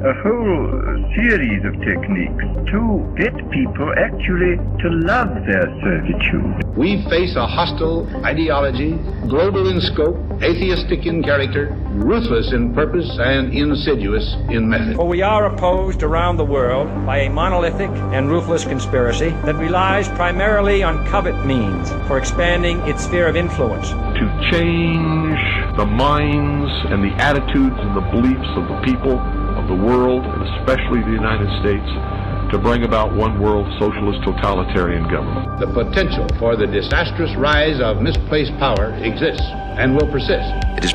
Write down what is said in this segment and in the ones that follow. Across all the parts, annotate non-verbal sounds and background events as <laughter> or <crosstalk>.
a whole series of techniques to get people actually to love their servitude. We face a hostile ideology, global in scope, atheistic in character, ruthless in purpose, and insidious in method. For we are opposed around the world by a monolithic and ruthless conspiracy that relies primarily on covert means for expanding its sphere of influence. To change the minds and the attitudes and the beliefs of the people of the world, and especially the United States, to bring about one world socialist totalitarian government. The potential for the disastrous rise of misplaced power exists and will persist. It has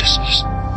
witnesses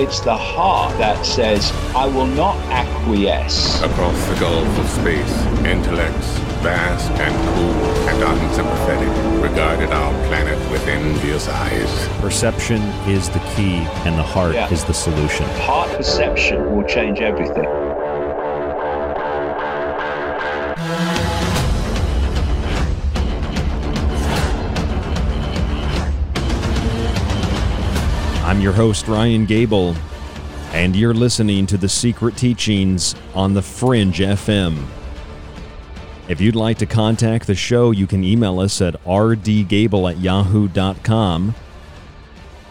It's the heart that says, I will not acquiesce. Across the gulf of space, intellects, vast and cool and unsympathetic, regarded our planet with envious eyes. Perception is the key, and the heart Yeah. is the solution. Heart perception will change everything. I'm your host, Ryan Gable, and you're listening to The Secret Teachings on The Fringe FM. If you'd like to contact the show, you can email us at rdgable at yahoo.com.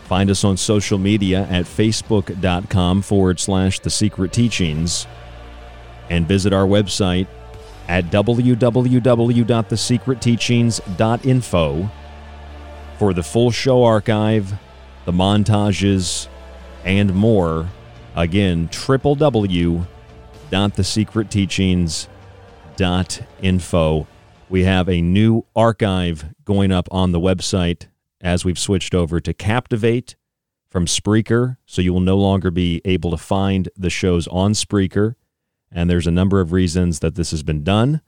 Find us on social media at facebook.com forward slash The Secret Teachings. And visit our website at www.thesecretteachings.info for the full show archive, the montages, and more. Again, www.thesecretteachings.info. We have a new archive going up on the website as we've switched over to Captivate. from Spreaker, so you will no longer be able to find the shows on Spreaker. And there's a number of reasons that this has been done,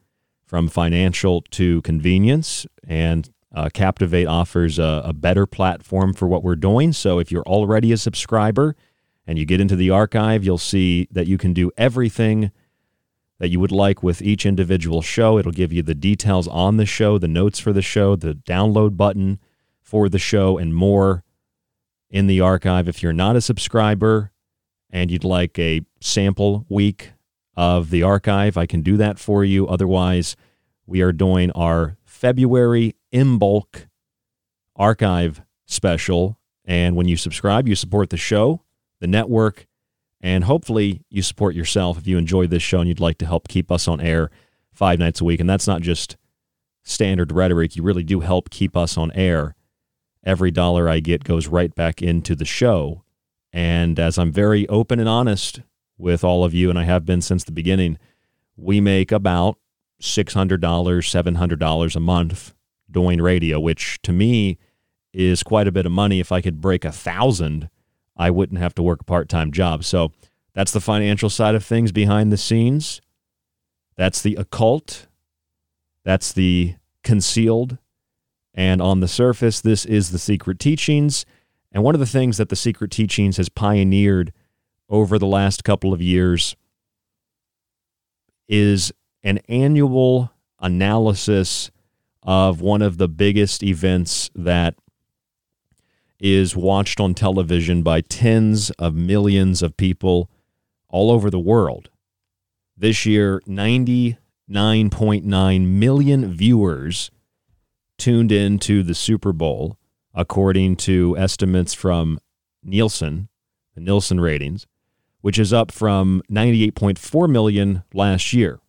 from financial to convenience. And uh, Captivate offers a, a better platform for what we're doing. So if you're already a subscriber and you get into the archive, you'll see that you can do everything that you would like with each individual show. It'll give you the details on the show, the notes for the show, the download button for the show, and more in the archive. If you're not a subscriber and you'd like a sample week of the archive, I can do that for you. Otherwise, we are doing our February in bulk archive special. And when you subscribe, you support the show, the network, and hopefully you support yourself if you enjoy this show and you'd like to help keep us on air five nights a week. And that's not just standard rhetoric. You really do help keep us on air. Every dollar I get goes right back into the show. And as I'm very open and honest with all of you, and I have been since the beginning, we make about $600, $700 a month doing radio, which to me is quite a bit of money. If I could break a thousand, I wouldn't have to work a part time job. So that's the financial side of things behind the scenes. That's the occult. That's the concealed. And on the surface, this is the secret teachings. And one of the things that the secret teachings has pioneered over the last couple of years is an annual analysis of one of the biggest events that is watched on television by tens of millions of people all over the world. This year, 99.9 million viewers tuned in to the Super Bowl, according to estimates from Nielsen, the Nielsen ratings, which is up from 98.4 million last year.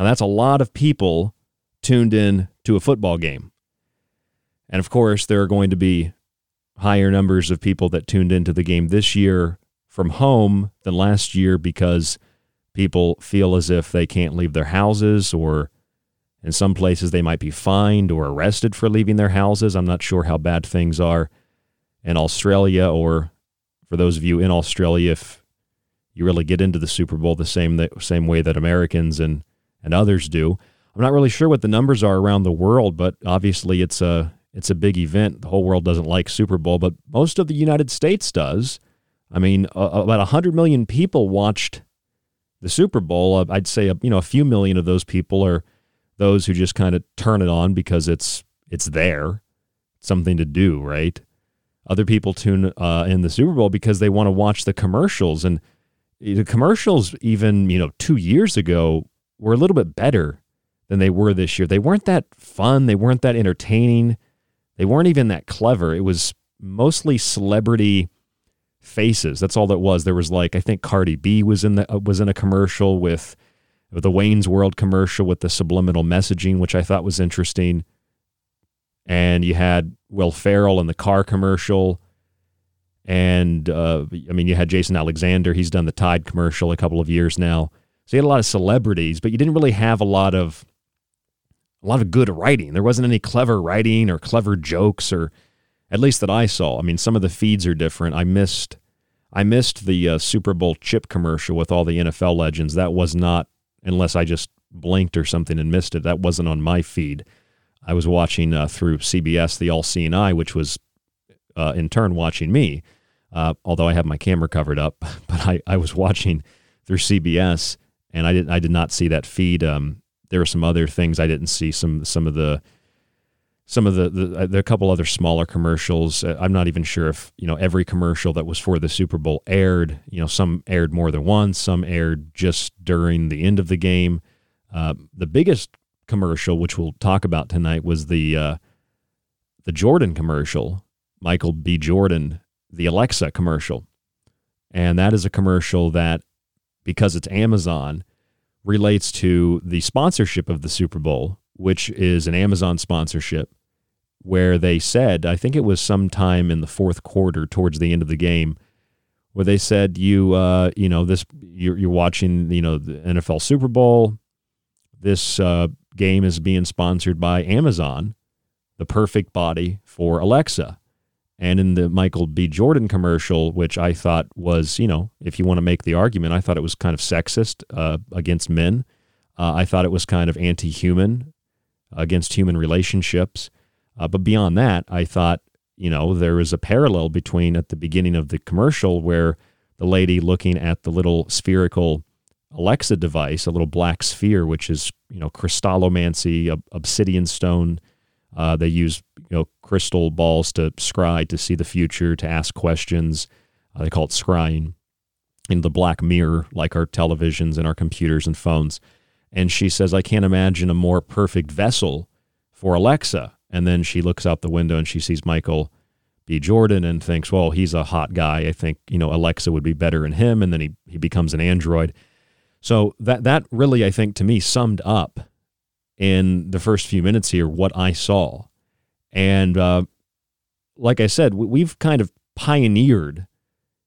Now, that's a lot of people tuned in to a football game. And of course, there are going to be higher numbers of people that tuned into the game this year from home than last year because people feel as if they can't leave their houses or in some places they might be fined or arrested for leaving their houses. I'm not sure how bad things are in Australia or for those of you in Australia if you really get into the Super Bowl the same the same way that Americans and and others do. I'm not really sure what the numbers are around the world, but obviously it's a it's a big event. The whole world doesn't like Super Bowl, but most of the United States does. I mean, uh, about 100 million people watched the Super Bowl. Uh, I'd say, you know, a few million of those people are those who just kind of turn it on because it's it's there, something to do, right? Other people tune uh, in the Super Bowl because they want to watch the commercials, and the commercials, even you know, two years ago, were a little bit better than they were this year. They weren't that fun. They weren't that entertaining. They weren't even that clever. It was mostly celebrity faces. That's all that was. There was like I think Cardi B was in the uh, was in a commercial with, with the Wayne's World commercial with the subliminal messaging, which I thought was interesting. And you had Will Ferrell in the car commercial. And uh, I mean, you had Jason Alexander. He's done the Tide commercial a couple of years now. So you had a lot of celebrities, but you didn't really have a lot of a lot of good writing. There wasn't any clever writing or clever jokes, or at least that I saw. I mean, some of the feeds are different. I missed, I missed the uh, Super Bowl chip commercial with all the NFL legends. That was not, unless I just blinked or something and missed it. That wasn't on my feed. I was watching uh, through CBS, the All Seeing Eye, which was uh, in turn watching me. Uh, although I have my camera covered up, <laughs> but I, I was watching through CBS, and I didn't I did not see that feed. Um, there were some other things I didn't see. Some some of the some of the, the uh, there are a couple other smaller commercials. Uh, I'm not even sure if you know every commercial that was for the Super Bowl aired. You know, some aired more than once. Some aired just during the end of the game. Uh, the biggest commercial, which we'll talk about tonight, was the uh, the Jordan commercial. Michael B. Jordan, the Alexa commercial, and that is a commercial that because it's Amazon relates to the sponsorship of the Super Bowl, which is an Amazon sponsorship, where they said, I think it was sometime in the fourth quarter, towards the end of the game, where they said, "You, uh, you know, this you're, you're watching, you know, the NFL Super Bowl. This uh, game is being sponsored by Amazon, the perfect body for Alexa." And in the Michael B. Jordan commercial, which I thought was, you know, if you want to make the argument, I thought it was kind of sexist uh, against men. Uh, I thought it was kind of anti human against human relationships. Uh, but beyond that, I thought, you know, there was a parallel between at the beginning of the commercial where the lady looking at the little spherical Alexa device, a little black sphere, which is, you know, crystallomancy, obsidian stone. Uh, they use, you know, crystal balls to scry, to see the future, to ask questions. Uh, they call it scrying in the black mirror, like our televisions and our computers and phones. And she says, I can't imagine a more perfect vessel for Alexa. And then she looks out the window and she sees Michael B. Jordan and thinks, well, he's a hot guy. I think, you know, Alexa would be better in him. And then he, he becomes an android. So that, that really, I think, to me, summed up in the first few minutes here what I saw. And uh, like I said, we've kind of pioneered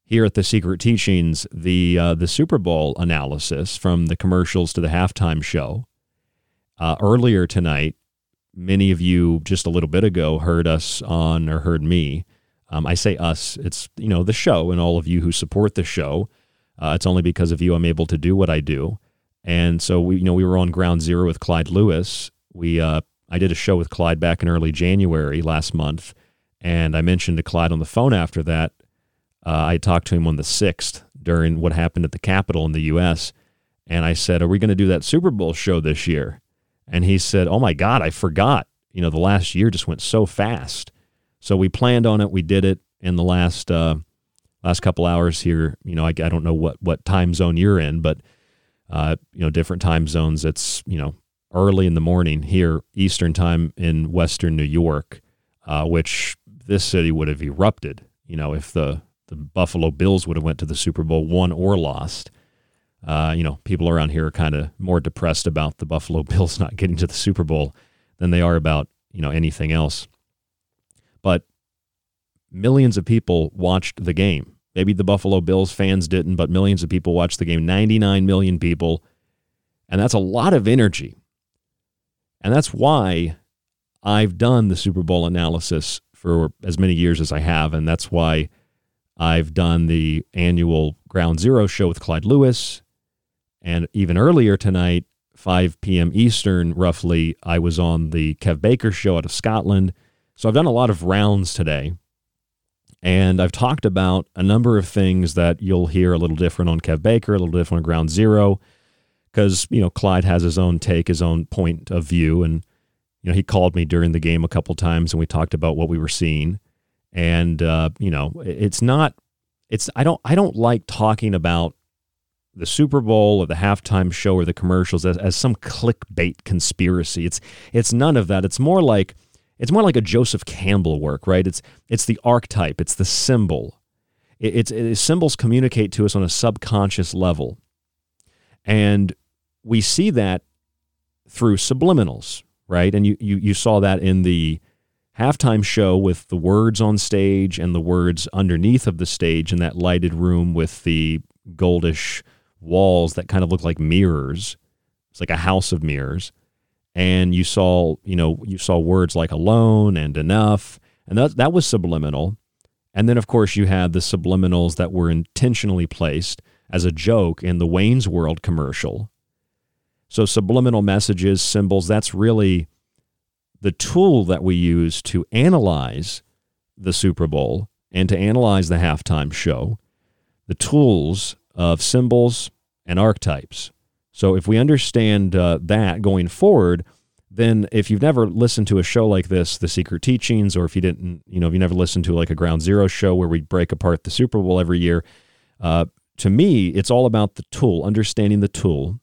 here at the Secret Teachings the uh, the Super Bowl analysis from the commercials to the halftime show. Uh, earlier tonight, many of you just a little bit ago heard us on or heard me. Um, I say us, it's you know the show and all of you who support the show. Uh, it's only because of you I'm able to do what I do. And so we you know we were on Ground Zero with Clyde Lewis. We uh, I did a show with Clyde back in early January last month, and I mentioned to Clyde on the phone after that. Uh, I talked to him on the sixth during what happened at the Capitol in the U.S. And I said, "Are we going to do that Super Bowl show this year?" And he said, "Oh my God, I forgot. You know, the last year just went so fast." So we planned on it. We did it in the last uh, last couple hours here. You know, I, I don't know what what time zone you're in, but uh, you know, different time zones. It's you know early in the morning here, Eastern time in Western New York, uh, which this city would have erupted. You know, if the the Buffalo Bills would have went to the Super Bowl, won or lost. Uh, you know, people around here are kind of more depressed about the Buffalo <laughs> Bills not getting to the Super Bowl than they are about you know anything else. But millions of people watched the game. Maybe the Buffalo Bills fans didn't, but millions of people watched the game. 99 million people. And that's a lot of energy. And that's why I've done the Super Bowl analysis for as many years as I have. And that's why I've done the annual Ground Zero show with Clyde Lewis. And even earlier tonight, 5 p.m. Eastern, roughly, I was on the Kev Baker show out of Scotland. So I've done a lot of rounds today. And I've talked about a number of things that you'll hear a little different on Kev Baker, a little different on Ground Zero because you know Clyde has his own take, his own point of view, and you know he called me during the game a couple times, and we talked about what we were seeing, and uh, you know it's not, it's I don't I don't like talking about the Super Bowl or the halftime show or the commercials as, as some clickbait conspiracy. It's it's none of that. It's more like it's more like a Joseph Campbell work, right? It's it's the archetype, it's the symbol. It, it's it, symbols communicate to us on a subconscious level, and we see that through subliminals, right? And you, you, you saw that in the halftime show with the words on stage and the words underneath of the stage in that lighted room with the goldish walls that kind of look like mirrors. It's like a house of mirrors. And you saw, you know, you saw words like alone and enough. And that, that was subliminal. And then, of course, you had the subliminals that were intentionally placed as a joke in the Wayne's World commercial so, subliminal messages, symbols, that's really the tool that we use to analyze the Super Bowl and to analyze the halftime show, the tools of symbols and archetypes. So, if we understand uh, that going forward, then if you've never listened to a show like this, The Secret Teachings, or if you didn't, you know, if you never listened to like a Ground Zero show where we break apart the Super Bowl every year, uh, to me, it's all about the tool, understanding the tool,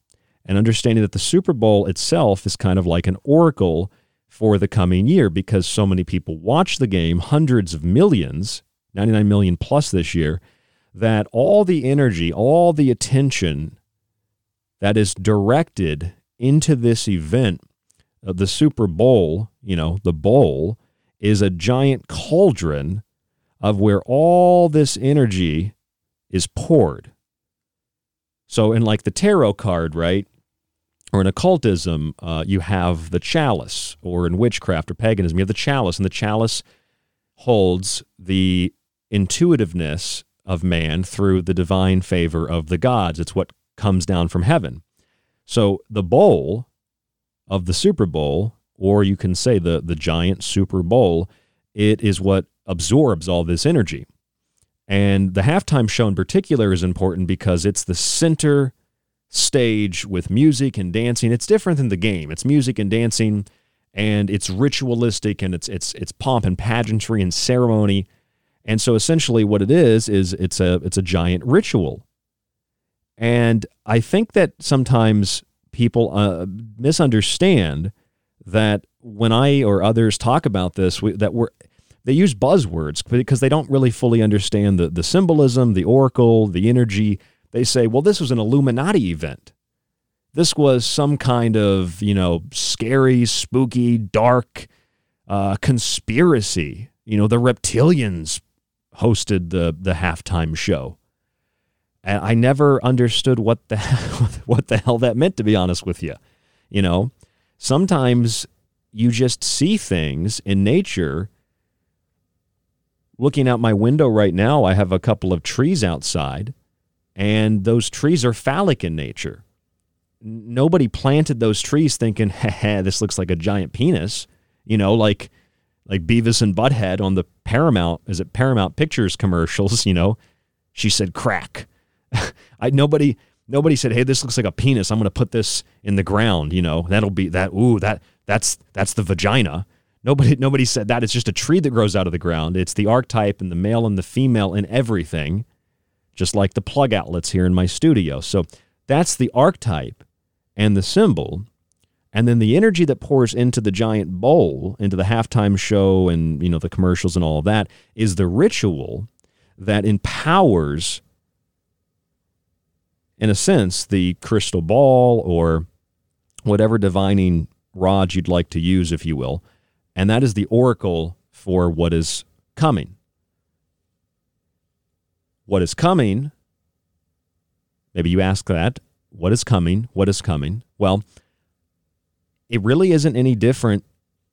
and understanding that the Super Bowl itself is kind of like an oracle for the coming year because so many people watch the game, hundreds of millions, 99 million plus this year, that all the energy, all the attention that is directed into this event, uh, the Super Bowl, you know, the bowl, is a giant cauldron of where all this energy is poured. So, in like the tarot card, right? Or in occultism, uh, you have the chalice, or in witchcraft or paganism, you have the chalice, and the chalice holds the intuitiveness of man through the divine favor of the gods. It's what comes down from heaven. So the bowl of the Super Bowl, or you can say the, the giant Super Bowl, it is what absorbs all this energy. And the halftime show in particular is important because it's the center stage with music and dancing. It's different than the game. It's music and dancing and it's ritualistic and it's it's it's pomp and pageantry and ceremony. And so essentially what it is is it's a it's a giant ritual. And I think that sometimes people uh, misunderstand that when I or others talk about this, we, that we're they use buzzwords because they don't really fully understand the, the symbolism, the oracle, the energy. They say, well, this was an Illuminati event. This was some kind of, you know, scary, spooky, dark uh, conspiracy. You know, the reptilians hosted the the halftime show. And I never understood what the <laughs> what the hell that meant to be honest with you. You know, sometimes you just see things in nature. Looking out my window right now, I have a couple of trees outside, and those trees are phallic in nature. Nobody planted those trees thinking, <laughs> "Hey, this looks like a giant penis." You know, like like Beavis and Butthead on the Paramount, is it Paramount Pictures commercials? <laughs> You know, she said crack. <laughs> I nobody nobody said, "Hey, this looks like a penis. I'm going to put this in the ground." You know, that'll be that. Ooh, that that's that's the vagina. Nobody nobody said that. It's just a tree that grows out of the ground. It's the archetype and the male and the female in everything, just like the plug outlets here in my studio. So that's the archetype and the symbol. And then the energy that pours into the giant bowl, into the halftime show and you know the commercials and all of that is the ritual that empowers in a sense, the crystal ball or whatever divining rod you'd like to use, if you will. And that is the oracle for what is coming. What is coming? Maybe you ask that. What is coming? What is coming? Well, it really isn't any different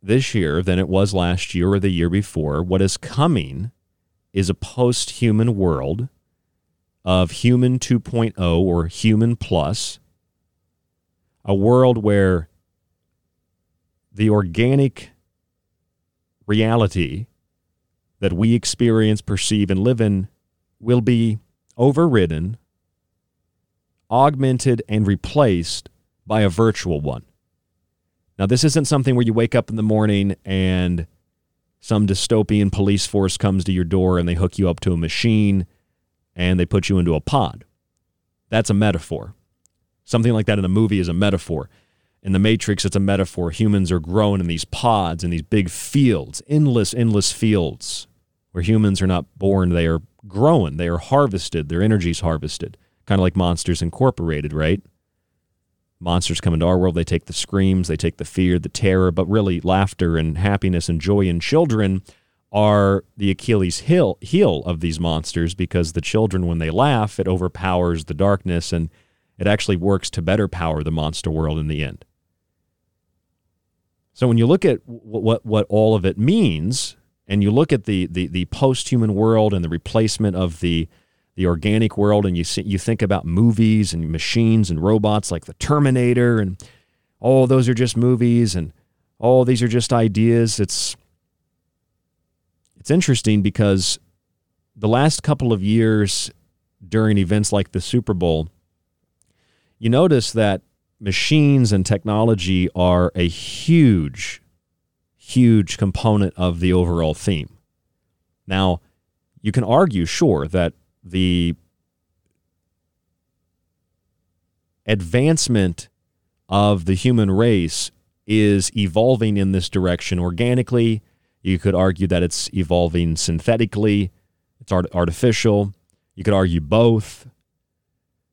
this year than it was last year or the year before. What is coming is a post human world of Human 2.0 or Human Plus, a world where the organic reality that we experience, perceive, and live in will be overridden, augmented, and replaced by a virtual one. Now, this isn't something where you wake up in the morning and some dystopian police force comes to your door and they hook you up to a machine and they put you into a pod. That's a metaphor. Something like that in a movie is a metaphor. In the Matrix, it's a metaphor. Humans are grown in these pods, in these big fields, endless, endless fields where humans are not born. They are growing. They are harvested. Their energy's harvested. Kind of like Monsters Incorporated, right? Monsters come into our world. They take the screams, they take the fear, the terror, but really laughter and happiness and joy in children are the Achilles heel, heel of these monsters because the children, when they laugh, it overpowers the darkness and it actually works to better power the monster world in the end. So when you look at what, what, what all of it means, and you look at the, the, the post human world and the replacement of the, the organic world, and you, see, you think about movies and machines and robots like the Terminator, and oh, those are just movies, and oh, these are just ideas. It's it's interesting because the last couple of years during events like the Super Bowl, you notice that machines and technology are a huge, huge component of the overall theme. Now, you can argue, sure, that the advancement of the human race is evolving in this direction organically you could argue that it's evolving synthetically, it's art- artificial. You could argue both.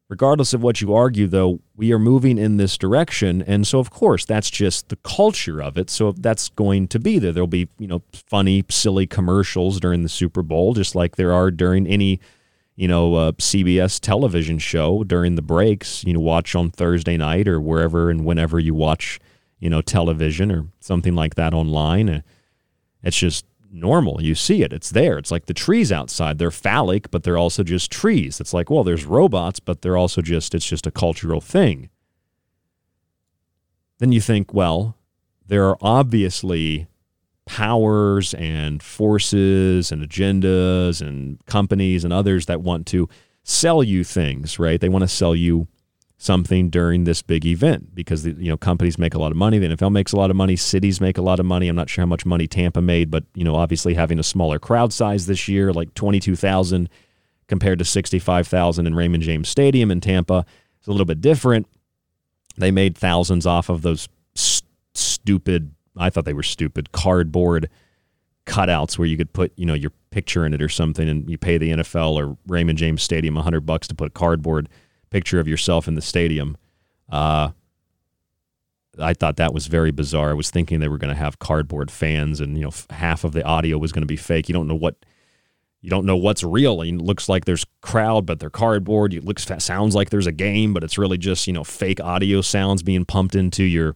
Regardless of what you argue, though, we are moving in this direction. And so, of course, that's just the culture of it. So that's going to be there. There'll be, you know, funny, silly commercials during the Super Bowl, just like there are during any, you know, uh, CBS television show during the breaks, you know, watch on Thursday night or wherever and whenever you watch, you know, television or something like that online. It's just normal. You see it. It's there. It's like the trees outside. They're phallic, but they're also just trees. It's like, well, there's robots, but they're also just it's just a cultural thing. Then you think, well, there are obviously powers and forces and agendas and companies and others that want to sell you things, right? They want to sell you something during this big event because the, you know companies make a lot of money. The NFL makes a lot of money. Cities make a lot of money. I'm not sure how much money Tampa made, but you know obviously having a smaller crowd size this year, like 22,000 compared to 65,000 in Raymond James Stadium in Tampa, it's a little bit different. They made thousands off of those st- stupid. I thought they were stupid cardboard cutouts where you could put you know your picture in it or something, and you pay the NFL or Raymond James Stadium 100 bucks to put cardboard picture of yourself in the stadium. Uh, I thought that was very bizarre. I was thinking they were going to have cardboard fans, and you know, half of the audio was going to be fake. You don't know what you don't know what's real. It looks like there's crowd, but they're cardboard. It looks sounds like there's a game, but it's really just you know fake audio sounds being pumped into your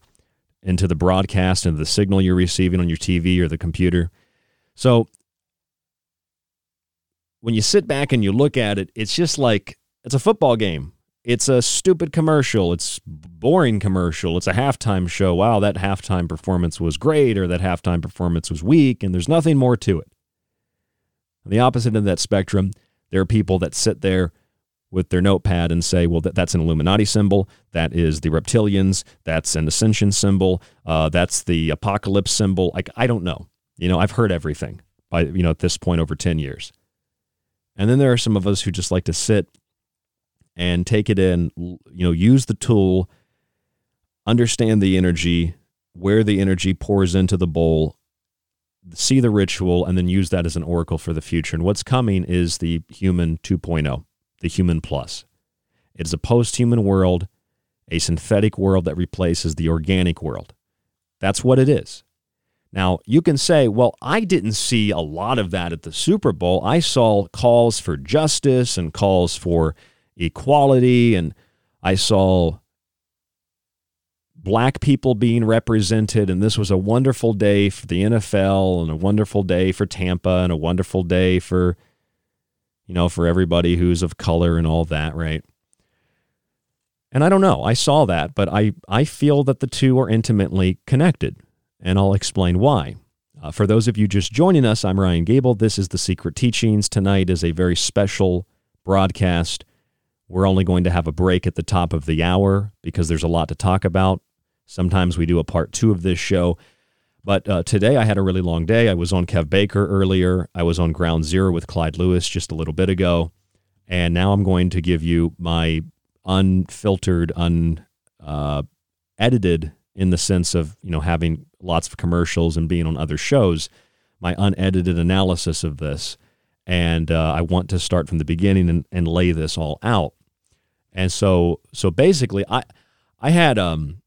into the broadcast and the signal you're receiving on your TV or the computer. So when you sit back and you look at it, it's just like it's a football game. It's a stupid commercial. It's boring commercial. It's a halftime show. Wow, that halftime performance was great or that halftime performance was weak and there's nothing more to it. On the opposite end of that spectrum, there are people that sit there with their notepad and say, well, that, that's an Illuminati symbol. That is the reptilians. That's an ascension symbol. Uh, that's the apocalypse symbol. Like, I don't know. You know, I've heard everything by, you know, at this point over 10 years. And then there are some of us who just like to sit and take it in, you know, use the tool, understand the energy, where the energy pours into the bowl, see the ritual, and then use that as an oracle for the future. And what's coming is the human 2.0, the human plus. It is a post human world, a synthetic world that replaces the organic world. That's what it is. Now, you can say, well, I didn't see a lot of that at the Super Bowl. I saw calls for justice and calls for equality, and I saw black people being represented. And this was a wonderful day for the NFL and a wonderful day for Tampa and a wonderful day for, you know, for everybody who's of color and all that, right? And I don't know. I saw that, but I, I feel that the two are intimately connected, and I'll explain why. Uh, for those of you just joining us, I'm Ryan Gable. This is The Secret Teachings. Tonight is a very special broadcast we're only going to have a break at the top of the hour because there's a lot to talk about. Sometimes we do a part two of this show. But uh, today I had a really long day. I was on Kev Baker earlier. I was on Ground Zero with Clyde Lewis just a little bit ago. And now I'm going to give you my unfiltered, unedited, uh, in the sense of you know having lots of commercials and being on other shows, my unedited analysis of this. And uh, I want to start from the beginning and, and lay this all out. And so so basically I I had um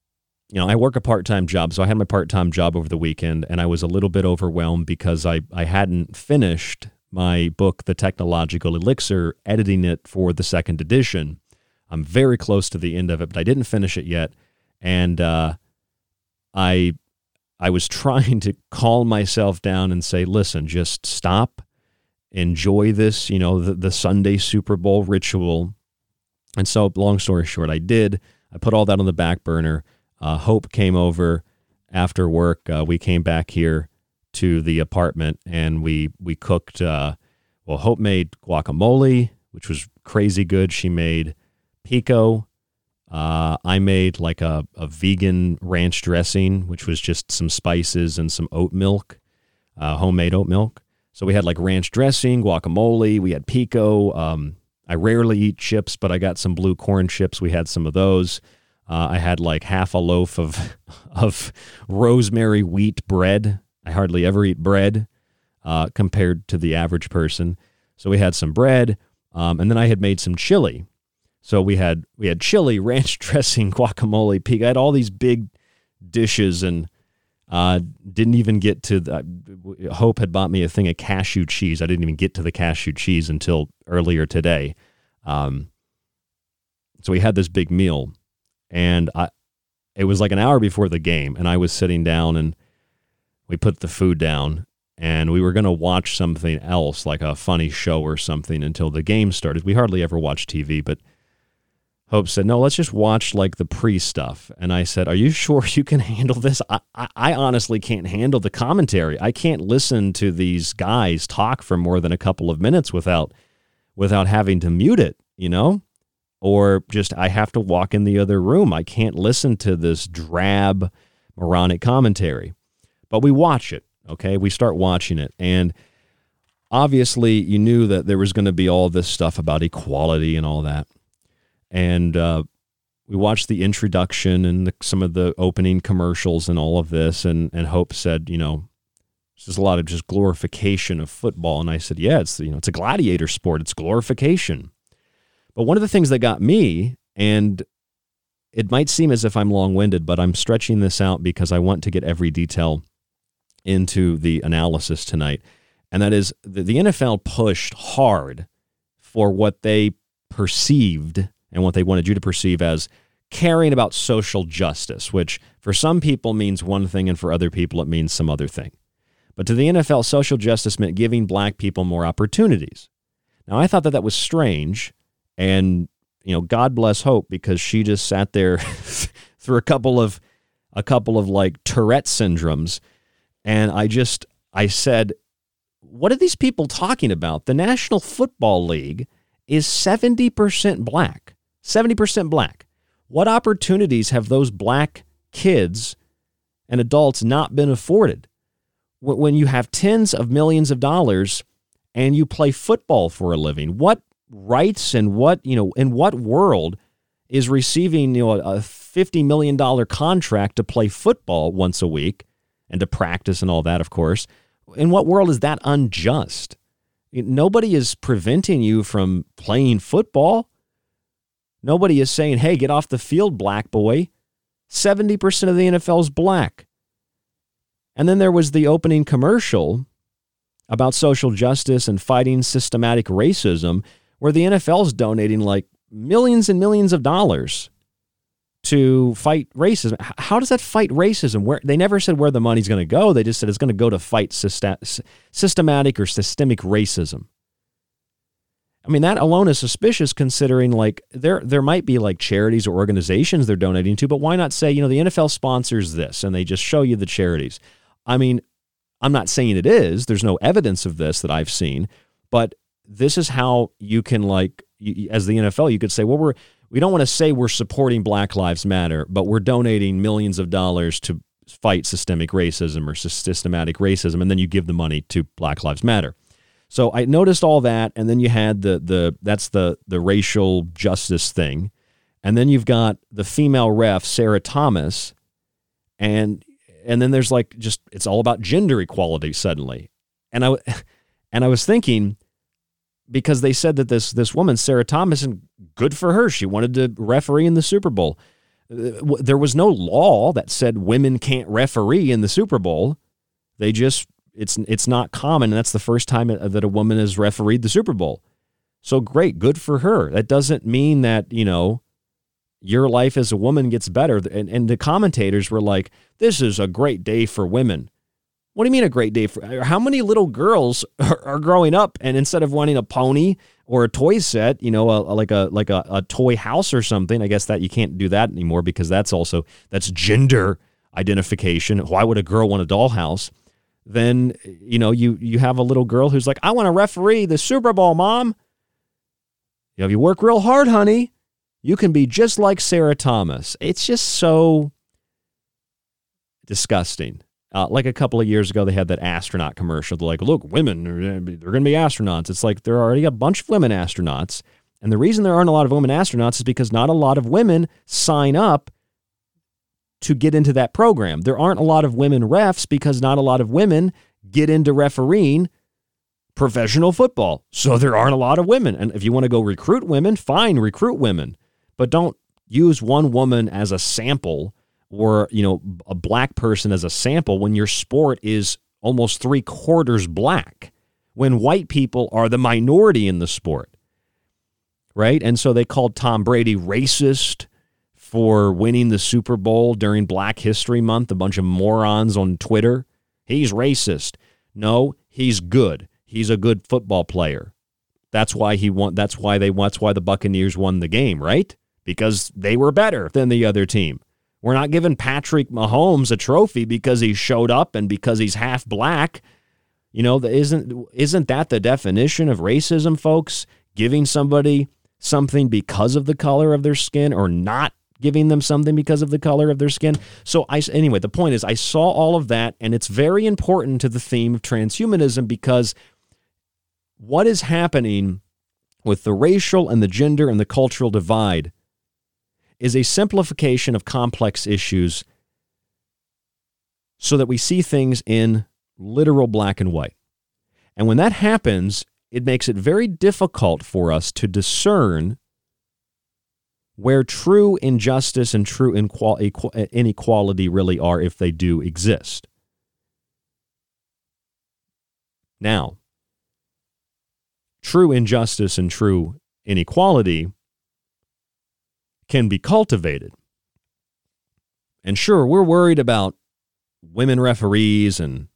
you know, I work a part-time job, so I had my part-time job over the weekend and I was a little bit overwhelmed because I I hadn't finished my book The Technological Elixir editing it for the second edition. I'm very close to the end of it, but I didn't finish it yet and uh I I was <laughs> trying to calm myself down and say, "Listen, just stop. Enjoy this, you know, the, the Sunday Super Bowl ritual and so, long story short, I did. I put all that on the back burner. Uh, Hope came over after work. Uh, we came back here to the apartment and we we cooked. Uh, well, Hope made guacamole, which was crazy good. She made pico. Uh, I made like a, a vegan ranch dressing, which was just some spices and some oat milk, uh, homemade oat milk. So we had like ranch dressing, guacamole. We had pico. Um, I rarely eat chips, but I got some blue corn chips. We had some of those. Uh, I had like half a loaf of <laughs> of rosemary wheat bread. I hardly ever eat bread uh, compared to the average person. So we had some bread, um, and then I had made some chili. So we had we had chili, <laughs> ranch dressing, guacamole, pig. I had all these big dishes, and uh, didn't even get to the, Hope had bought me a thing of cashew cheese. I didn't even get to the cashew cheese until earlier today. Um, so we had this big meal, and I, it was like an hour before the game, and I was sitting down and we put the food down, and we were going to watch something else, like a funny show or something, until the game started. We hardly ever watch TV, but Hope said, "No, let's just watch like the pre stuff." And I said, "Are you sure you can handle this? I, I, I honestly can't handle the commentary. I can't listen to these guys talk for more than a couple of minutes without without having to mute it, you know." Or just I have to walk in the other room. I can't listen to this drab, moronic commentary. But we watch it Okay, we start watching it, and obviously, you knew that there was going to be all this stuff about equality and all that. And uh, we watched the introduction and the, some of the opening commercials and all of this. And, and Hope said, you know, there's a lot of just glorification of football. And I said, yeah, it's, you know, it's a gladiator sport. It's glorification. But one of the things that got me, and it might seem as if I'm long winded, but I'm stretching this out because I want to get every detail into the analysis tonight, and that is the NFL pushed hard for what they perceived and what they wanted you to perceive as caring about social justice, which for some people means one thing and for other people it means some other thing. But to the NFL, social justice meant giving black people more opportunities. Now, I thought that that was strange, and you know, God bless Hope because she just sat there <laughs> through a couple of a couple of like Tourette syndromes and I just I said, what are these people talking about? The National Football League is 70% black. 70% black. What opportunities have those black kids and adults not been afforded? When you have tens of millions of dollars and you play football for a living, what rights and what, you know, in what world is receiving, you know, a $50 million contract to play football once a week and to practice and all that, of course. In what world is that unjust? Nobody is preventing you from playing football. Nobody is saying, hey, get off the field, black boy. 70% of the NFL is black. And then there was the opening commercial about social justice and fighting systematic racism, where the NFL is donating like millions and millions of dollars to fight racism. How does that fight racism? Where they never said where the money's going to go. They just said it's going to go to fight systematic or systemic racism. I mean, that alone is suspicious considering like there there might be like charities or organizations they're donating to, but why not say, you know, the NFL sponsors this and they just show you the charities. I mean, I'm not saying it is. There's no evidence of this that I've seen, but this is how you can like as the NFL, you could say, well, we're we don't want to say we're supporting Black Lives Matter, but we're donating millions of dollars to fight systemic racism or systematic racism, and then you give the money to Black Lives Matter. So I noticed all that, and then you had the the that's the the racial justice thing, and then you've got the female ref Sarah Thomas, and and then there's like just it's all about gender equality suddenly, and I <laughs> and I was thinking because they said that this this woman Sarah Thomas and good for her she wanted to referee in the Super Bowl. Uh, there was no law that said women can't referee in the Super Bowl. They just it's it's not common and that's the first time that a woman has refereed the Super Bowl. So great, good for her. That doesn't mean that, you know, your life as a woman gets better and, and the commentators were like, "This is a great day for women." What do you mean a great day for how many little girls are, are growing up and instead of wanting a pony or a toy set, you know, a, a, like a like a, a toy house or something, I guess that you can't do that anymore because that's also that's gender identification. Why would a girl want a dollhouse? Then you know you you have a little girl who's like, I want to referee the Super Bowl, mom. You know, if you work real hard, honey, you can be just like Sarah Thomas. It's just so disgusting. Uh, like a couple of years ago, they had that astronaut commercial. They're like, look, women, they're, going to be astronauts. It's like there are already a bunch of women astronauts. And the reason there aren't a lot of women astronauts is because not a lot of women sign up to get into that program. There aren't a lot of women refs because not a lot of women get into refereeing professional football. So there aren't a lot of women. And if you want to go recruit women, fine, recruit women. But don't use one woman as a sample or you know a black person as a sample when your sport is almost three quarters black when white people are the minority in the sport right and so they called tom brady racist for winning the super bowl during black history month a bunch of morons on twitter he's racist No, he's good. He's a good football player. That's why he won. That's why they. That's why the Buccaneers won the game, right? Because they were better than the other team. We're not giving Patrick Mahomes a trophy because he showed up and because he's half black. You know, isn't isn't that the definition of racism, folks? Giving somebody something because of the color of their skin or not giving them something because of the color of their skin. So I anyway, the point is I saw all of that and it's very important to the theme of transhumanism because what is happening with the racial and the gender and the cultural divide is a simplification of complex issues so that we see things in literal black and white. And when that happens, it makes it very difficult for us to discern where true injustice and true inequality really are if they do exist. Now, true injustice and true inequality can be cultivated. And sure, we're worried about women referees and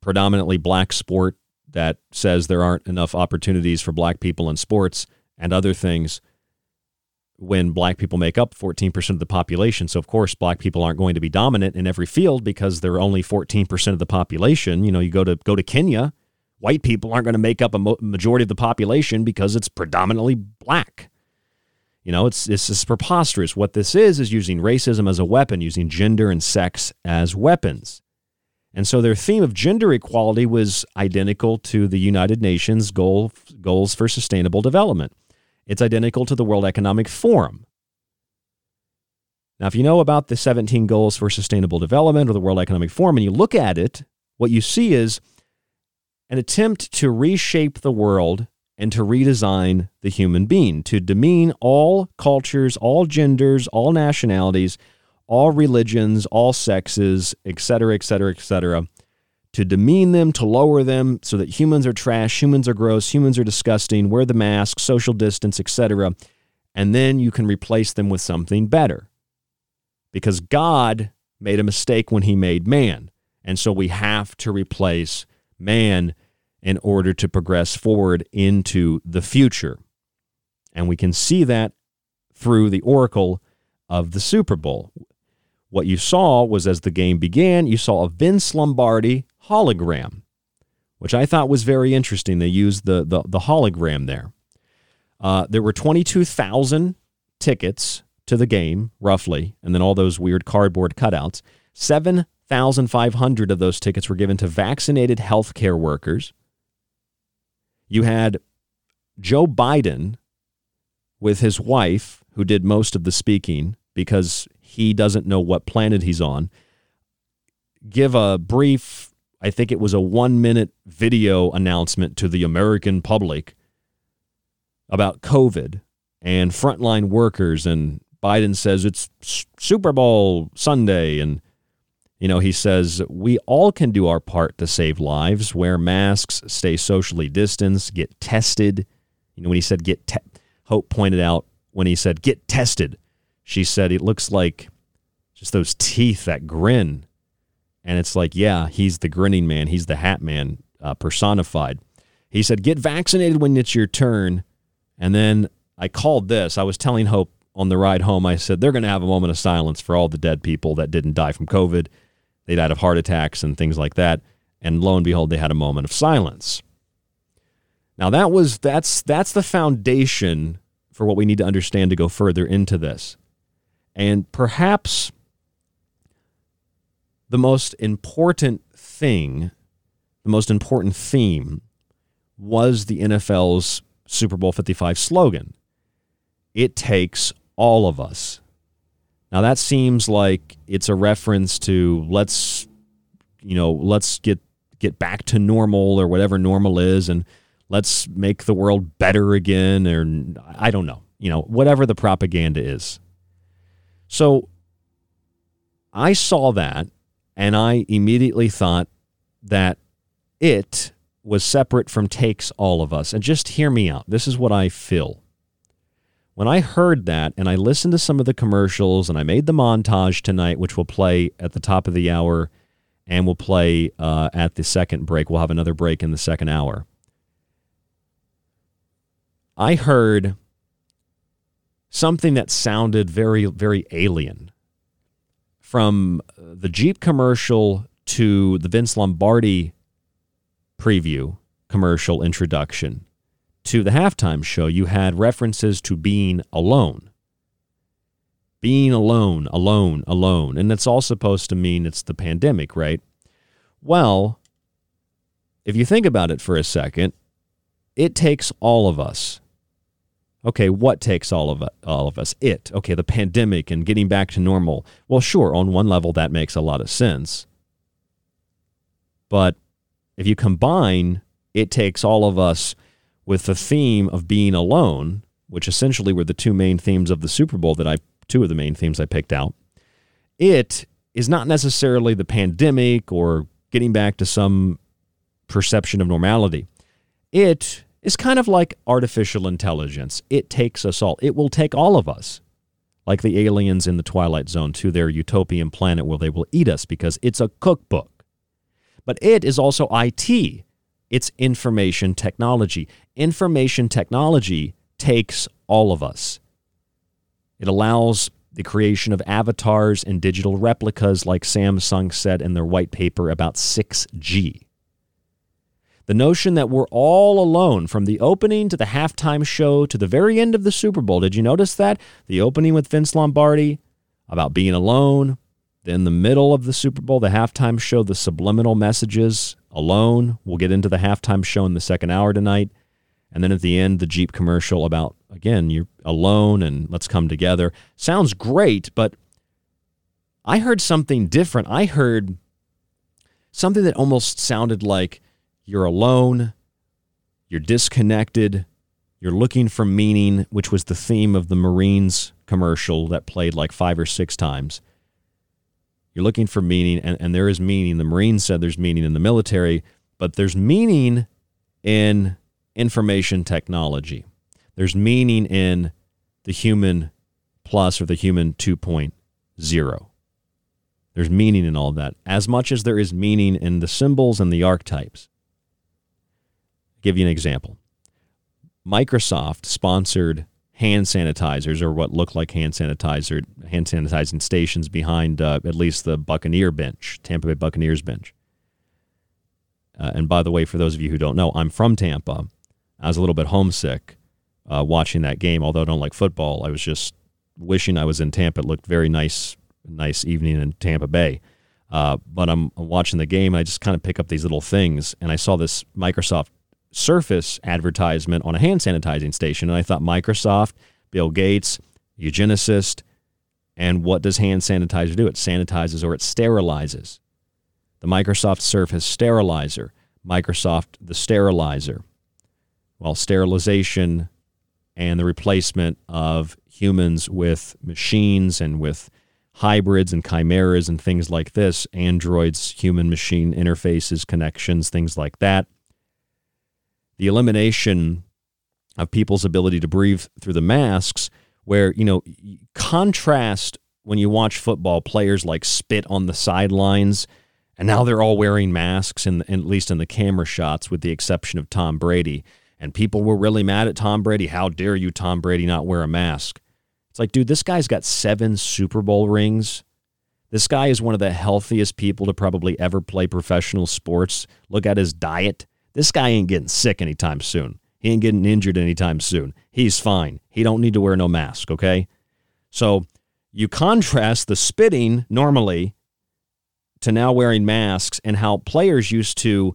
predominantly black sport that says there aren't enough opportunities for black people in sports and other things when black people make up 14% of the population. So, of course, black people aren't going to be dominant in every field because they're only 14% of the population. You know, you go to, go to Kenya, white people aren't going to make up a majority of the population because it's predominantly black. You know, it's, it's just preposterous. What this is, is using racism as a weapon, using gender and sex as weapons. And so their theme of gender equality was identical to the United Nations goal, goals for sustainable development. It's identical to the World Economic Forum. Now, if you know about the 17 goals for sustainable development or the World Economic Forum and you look at it, what you see is an attempt to reshape the world and to redesign the human being, to demean all cultures, all genders, all nationalities, all religions, all sexes, etc., etc., etc., to demean them, to lower them so that humans are trash, humans are gross, humans are disgusting, wear the mask, social distance, etc. And then you can replace them with something better. Because God made a mistake when he made man. And so we have to replace man in order to progress forward into the future. And we can see that through the oracle of the Super Bowl. What you saw was as the game began, you saw a Vince Lombardi hologram, which I thought was very interesting. They used the, the, the hologram there. Uh, there were 22,000 tickets to the game, roughly, and then all those weird cardboard cutouts. 7,500 of those tickets were given to vaccinated healthcare workers. You had Joe Biden with his wife, who did most of the speaking because he doesn't know what planet he's on, give a brief I think it was a one minute video announcement to the American public about COVID and frontline workers. And Biden says it's Super Bowl Sunday. And, you know, he says we all can do our part to save lives, wear masks, stay socially distanced, get tested. You know, when he said get, te- Hope pointed out when he said get tested, she said it looks like just those teeth, that grin and it's like, yeah, he's the grinning man. He's the hat man uh, personified. He said, get vaccinated when it's your turn. And then I called this. I was telling Hope on the ride home, I said, they're going to have a moment of silence for all the dead people that didn't die from COVID. They died of heart attacks and things like that. And lo and behold, they had a moment of silence. Now that was that's that's the foundation for what we need to understand to go further into this. And perhaps the most important thing, the most important theme was the NFL's Super Bowl 55 slogan It takes all of us. Now, that seems like it's a reference to let's, you know, let's get, get back to normal or whatever normal is and let's make the world better again or I don't know, you know, whatever the propaganda is. So I saw that and I immediately thought that it was separate from Takes All of Us. And just hear me out. This is what I feel. When I heard that and I listened to some of the commercials and I made the montage tonight, which will play at the top of the hour and we'll play uh, at the second break. We'll have another break in the second hour. I heard something that sounded very, very alien from uh, the Jeep commercial to the Vince Lombardi preview commercial introduction to the halftime show. You had references to being alone. Being alone, alone, alone. And it's all supposed to mean it's the pandemic, right? Well, if you think about it for a second, it takes all of us Okay, what takes all of all of us? It. Okay, the pandemic and getting back to normal. Well, sure, on one level that makes a lot of sense. But if you combine it takes all of us with the theme of being alone, which essentially were the two main themes of the Super Bowl that I two of the main themes I picked out. It is not necessarily the pandemic or getting back to some perception of normality. It is kind of like artificial intelligence. It takes us all. It will take all of us, like the aliens in the Twilight Zone, to their utopian planet where they will eat us because it's a cookbook. But it is also IT. It's information technology. Information technology takes all of us. It allows the creation of avatars and digital replicas, like Samsung said in their white paper about 6G. The notion that we're all alone from the opening to the halftime show to the very end of the Super Bowl. Did you notice that? The opening with Vince Lombardi about being alone. Then the middle of the Super Bowl, the halftime show, the subliminal messages alone. We'll get into the halftime show in the second hour tonight. And then at the end, the Jeep commercial about, again, you're alone and let's come together. Sounds great, but I heard something different. I heard something that almost sounded like you're alone, you're disconnected, you're looking for meaning, which was the theme of the Marines commercial that played like five or six times. You're looking for meaning, and, and there is meaning. The Marines said there's meaning in the military, but there's meaning in information technology. There's meaning in the human plus or the human 2.0. There's meaning in all that, as much as there is meaning in the symbols and the archetypes give you an example. Microsoft sponsored hand sanitizers or what looked like hand sanitizer hand sanitizing stations behind uh, at least the Buccaneer bench, Tampa Bay Buccaneers bench. Uh, and by the way, for those of you who don't know, I'm from Tampa. I was a little bit homesick uh, watching that game. Although I don't like football, I was just wishing I was in Tampa. It looked very nice, nice evening in Tampa Bay. Uh, but I'm watching the game, and I just kind of pick up these little things, and I saw this Microsoft Surface advertisement on a hand sanitizing station. And I thought Microsoft, Bill Gates, eugenicist, and what does hand sanitizer do? It sanitizes or it sterilizes. The Microsoft Surface sterilizer, Microsoft the sterilizer. Well, sterilization and the replacement of humans with machines and with hybrids and chimeras and things like this, androids, human machine interfaces, connections, things like that the elimination of people's ability to breathe through the masks, where, you know, contrast when you watch football, players like spit on the sidelines, and now they're all wearing masks, in, at least in the camera shots, with the exception of Tom Brady. And people were really mad at Tom Brady. How dare you, Tom Brady, not wear a mask? It's like, dude, this guy's got seven Super Bowl rings. This guy is one of the healthiest people to probably ever play professional sports. Look at his diet. This guy ain't getting sick anytime soon. He ain't getting injured anytime soon. He's fine. He don't need to wear no mask, okay? So you contrast the spitting normally to now wearing masks and how players used to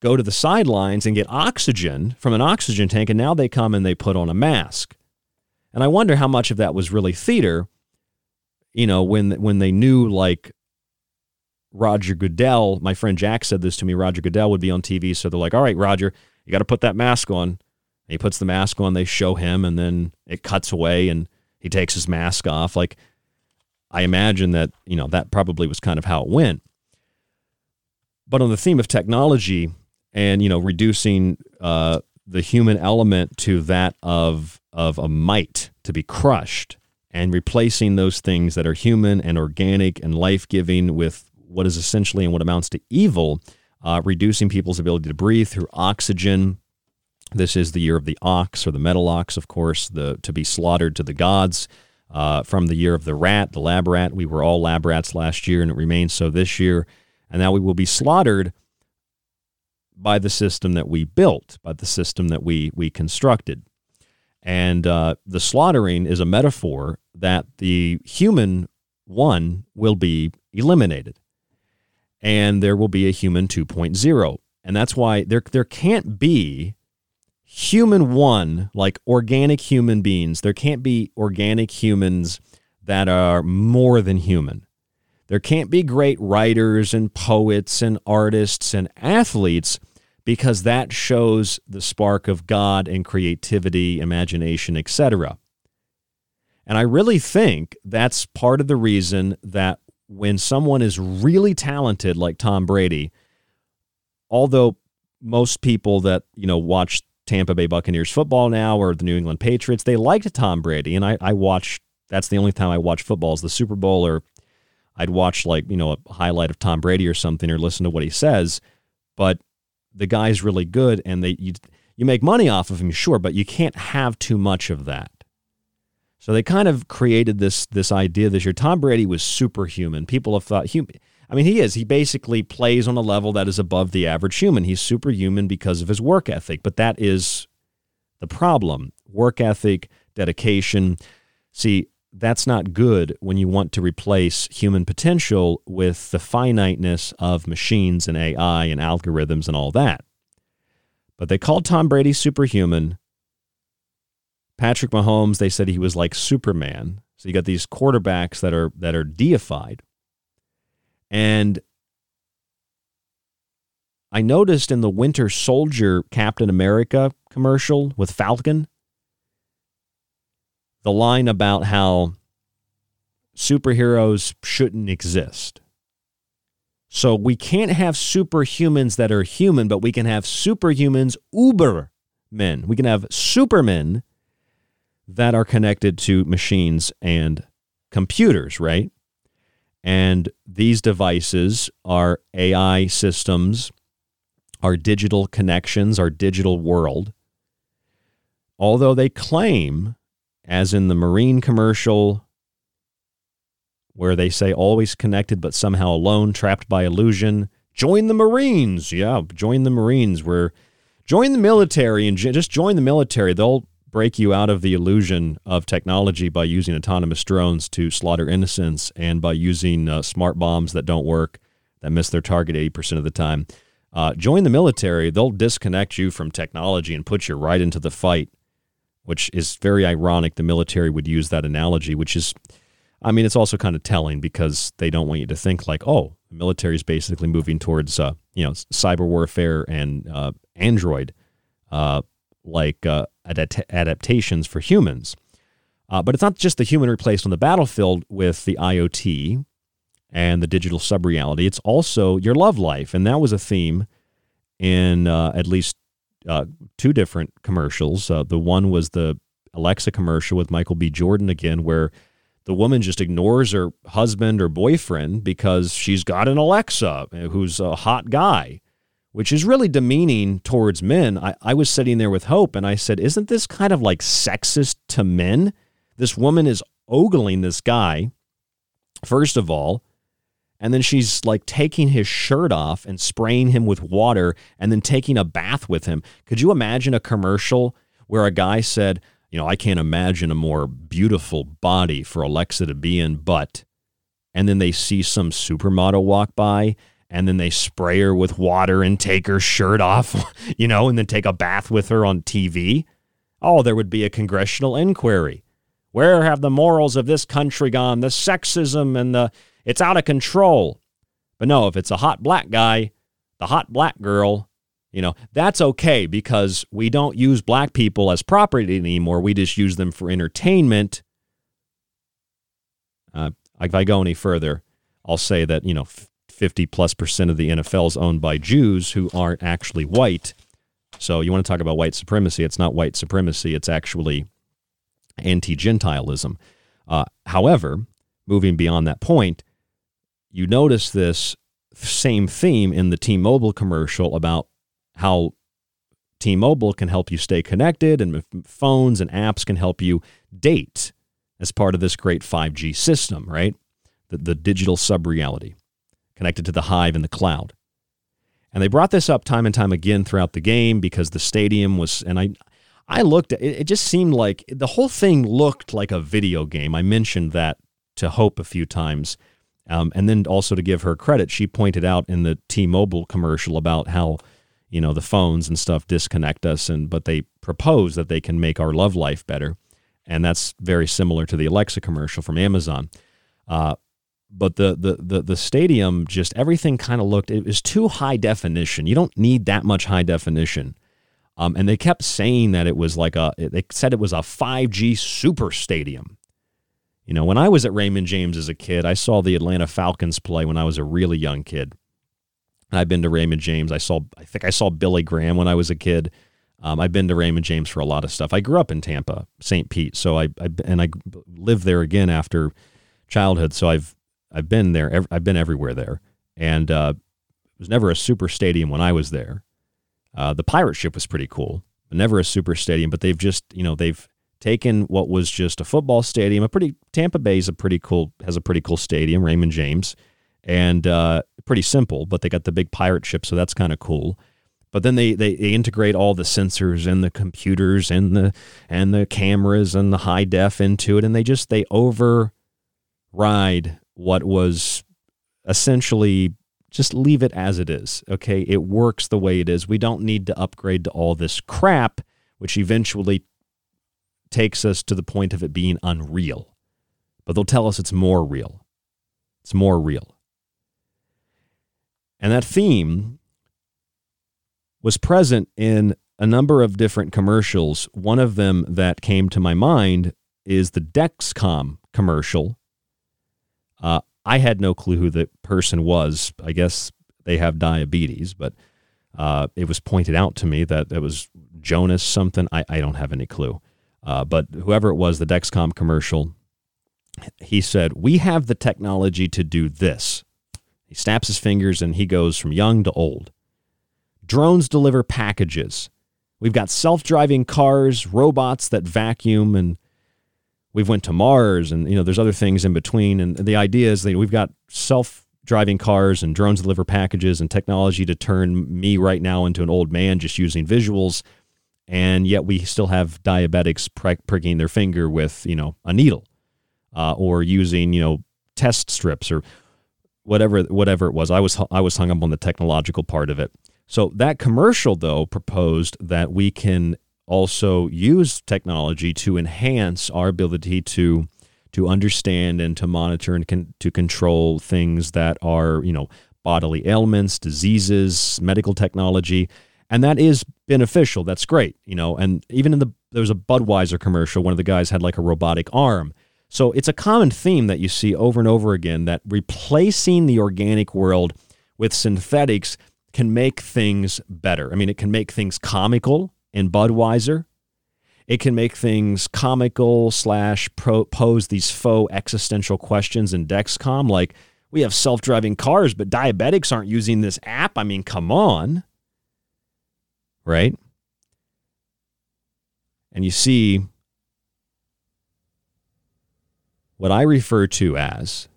go to the sidelines and get oxygen from an oxygen tank and now they come and they put on a mask. And I wonder how much of that was really theater, you know, when when they knew like Roger Goodell, my friend Jack said this to me. Roger Goodell would be on TV, so they're like, "All right, Roger, you got to put that mask on." And he puts the mask on. They show him, and then it cuts away, and he takes his mask off. Like, I imagine that you know that probably was kind of how it went. But on the theme of technology and you know reducing uh, the human element to that of of a mite to be crushed, and replacing those things that are human and organic and life giving with what is essentially and what amounts to evil, uh, reducing people's ability to breathe through oxygen. This is the year of the ox or the metal ox, of course, the to be slaughtered to the gods. Uh, from the year of the rat, the lab rat. We were all lab rats last year, and it remains so this year. And now we will be slaughtered by the system that we built, by the system that we we constructed. And uh, the slaughtering is a metaphor that the human one will be eliminated, and there will be a human 2.0. And that's why there there can't be human one like organic human beings. There can't be organic humans that are more than human. There can't be great writers and poets and artists and athletes because that shows the spark of God and creativity, imagination, etc. And I really think that's part of the reason that when someone is really talented like Tom Brady, although most people that, you know, watch Tampa Bay Buccaneers football now or the New England Patriots, they liked Tom Brady. And I, I watch, that's the only time I watch football is the Super Bowl or I'd watch like, you know, a highlight of Tom Brady or something or listen to what he says. But the guy's really good and they you you make money off of him, sure, but you can't have too much of that. So they kind of created this this idea this year. Tom Brady was superhuman. People have thought human. I mean, he is. He basically plays on a level that is above the average human. He's superhuman because of his work ethic, but that is the problem. Work ethic, dedication. See, that's not good when you want to replace human potential with the finiteness of machines and AI and algorithms and all that. But they called Tom Brady superhuman. Patrick Mahomes, they said he was like Superman. So you got these quarterbacks that are that are deified. And I noticed in the Winter Soldier Captain America commercial with Falcon, the line about how superheroes shouldn't exist. So we can't have superhumans that are human, but we can have superhumans, uber men. We can have supermen that are connected to machines and computers, right? And these devices are AI systems, our digital connections, our digital world. Although they claim as in the Marine commercial, where they say always connected but somehow alone, trapped by illusion. Join the Marines. Yeah, join the Marines. We're join the military and just join the military. They'll break you out of the illusion of technology by using autonomous drones to slaughter innocents and by using uh, smart bombs that don't work, that miss their target 80% of the time. Uh, join the military. They'll disconnect you from technology and put you right into the fight which is very ironic. The military would use that analogy, which is, I mean, it's also kind of telling because they don't want you to think like, oh, the military is basically moving towards, uh, you know, cyber warfare and uh, android uh, like uh, adapt- adaptations for humans. Uh, but it's not just the human replaced on the battlefield with the IoT and the digital sub reality. It's also your love life, and that was a theme in uh, at least uh, two different commercials. Uh, the one was the Alexa commercial with Michael B. Jordan again, where the woman just ignores her husband or boyfriend because she's got an Alexa uh, who's a hot guy, which is really demeaning towards men. I, I was sitting there with Hope and I said, Isn't this kind of like sexist to men? This woman is ogling this guy, first of all, and then she's like taking his shirt off and spraying him with water and then taking a bath with him. Could you imagine a commercial where a guy said, you know, I can't imagine a more beautiful body for Alexa to be in, but, and then they see some supermodel walk by and then they spray her with water and take her shirt off, <laughs> you know, and then take a bath with her on TV. Oh, there would be a congressional inquiry. Where have the morals of this country gone? The sexism and the it's out of control. But no, if it's a hot black guy, the hot black girl, you know, that's okay because we don't use black people as property anymore. We just use them for entertainment. Uh, if I go any further, I'll say that, you know, 50 plus percent of the NFL is owned by Jews who aren't actually white. So you want to talk about white supremacy? It's not white supremacy, it's actually anti Gentilism. Uh, however, moving beyond that point, you notice this same theme in the T-Mobile commercial about how T-Mobile can help you stay connected and phones and apps can help you date as part of this great 5G system, right? The, the digital sub-reality connected to the hive in the cloud. And they brought this up time and time again throughout the game because the stadium was, and I, I looked it, it just seemed like the whole thing looked like a video game. I mentioned that to Hope a few times. Um, and then also to give her credit, she pointed out in the T-Mobile commercial about how, you know, the phones and stuff disconnect us, and but they propose that they can make our love life better, and that's very similar to the Alexa commercial from Amazon. Uh, but the, the the the stadium just everything kind of looked it was too high definition. You don't need that much high definition. Um, and they kept saying that it was like a they said it was a 5G super stadium. You know, when I was at Raymond James as a kid, I saw the Atlanta Falcons play when I was a really young kid. I've been to Raymond James. I saw I think I saw Billy Graham when I was a kid. Um, I've been to Raymond James for a lot of stuff. I grew up in Tampa, St. Pete, so I, I and I lived there again after childhood. So I've I've been there. I've been everywhere there, and uh, it was never a super stadium when I was there. Uh, the pirate ship was pretty cool, but never a super stadium. But they've just you know they've taken what was just a football stadium. A pretty Tampa Bay is a pretty cool has a pretty cool stadium, Raymond James, and uh, pretty simple. But they got the big pirate ship, so that's kind of cool. But then they, they, they integrate all the sensors and the computers and the and the cameras and the high def into it, and they just they override what was essentially just leave it as it is. Okay. It works the way it is. We don't need to upgrade to all this crap, which eventually takes us to the point of it being unreal. But they'll tell us it's more real. It's more real. And that theme was present in a number of different commercials. One of them that came to my mind is the Dexcom commercial uh, I had no clue who the person was. I guess they have diabetes, but uh, it was pointed out to me that it was Jonas something. I, I don't have any clue. Uh, but whoever it was, the Dexcom commercial, he said, We have the technology to do this. He snaps his fingers and he goes from young to old. Drones deliver packages. We've got self driving cars, robots that vacuum and we've went to Mars and you know there's other things in between. And the idea is that we've got self driving cars and drones deliver packages and technology to turn me right now into an old man just using visuals. And yet we still have diabetics pricking their finger with you know a needle uh, or using you know test strips or whatever whatever it was. I was I was hung up on the technological part of it. So that commercial though proposed that we can also use technology to enhance our ability to to understand and to monitor and con- to control things that are you know bodily ailments diseases medical technology. And that is beneficial. That's great you know. And even in the there was a budweiser commercial one of the guys had like a robotic arm. So it's a common theme that you see over and over again that replacing the organic world with synthetics can make things better. I mean it can make things comical in Budweiser. It can make things comical slash pose these faux existential questions in Dexcom, like we have self-driving cars, but diabetics aren't using this app. I mean, come on, right? And you see what I refer to as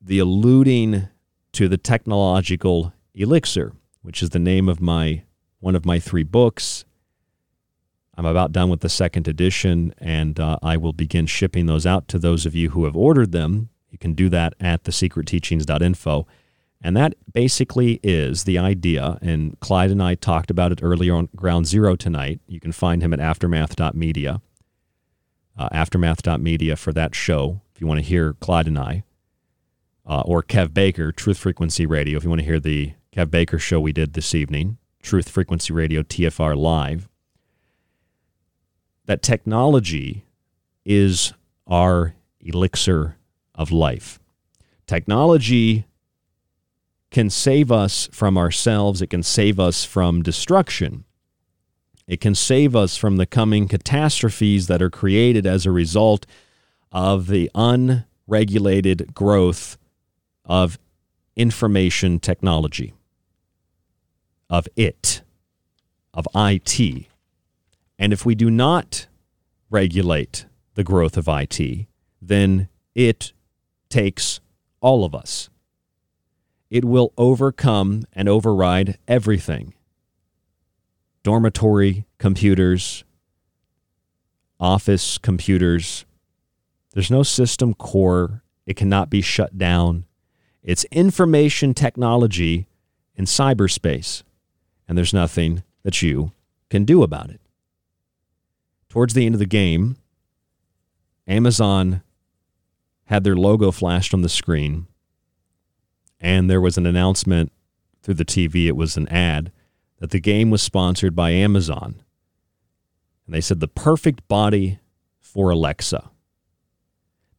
the alluding to the technological elixir which is the name of my one of my three books. I'm about done with the second edition, and uh, I will begin shipping those out to those of you who have ordered them. You can do that at thesecretteachings.info. And that basically is the idea. And Clyde and I talked about it earlier on Ground Zero tonight. You can find him at aftermath.media, uh, aftermath.media for that show if you want to hear Clyde and I. Uh, or Kev Baker, Truth Frequency Radio, if you want to hear the Kev Baker show we did this evening, Truth Frequency Radio TFR Live, that technology is our elixir of life. Technology can save us from ourselves, it can save us from destruction. It can save us from the coming catastrophes that are created as a result of the unregulated growth of information technology, of it, of IT. And if we do not regulate the growth of IT, then it takes all of us. It will overcome and override everything dormitory computers, office computers. There's no system core. It cannot be shut down. It's information technology in cyberspace, and there's nothing that you can do about it. Towards the end of the game, Amazon had their logo flashed on the screen, and there was an announcement through the TV. It was an ad that the game was sponsored by Amazon. And they said the perfect body for Alexa.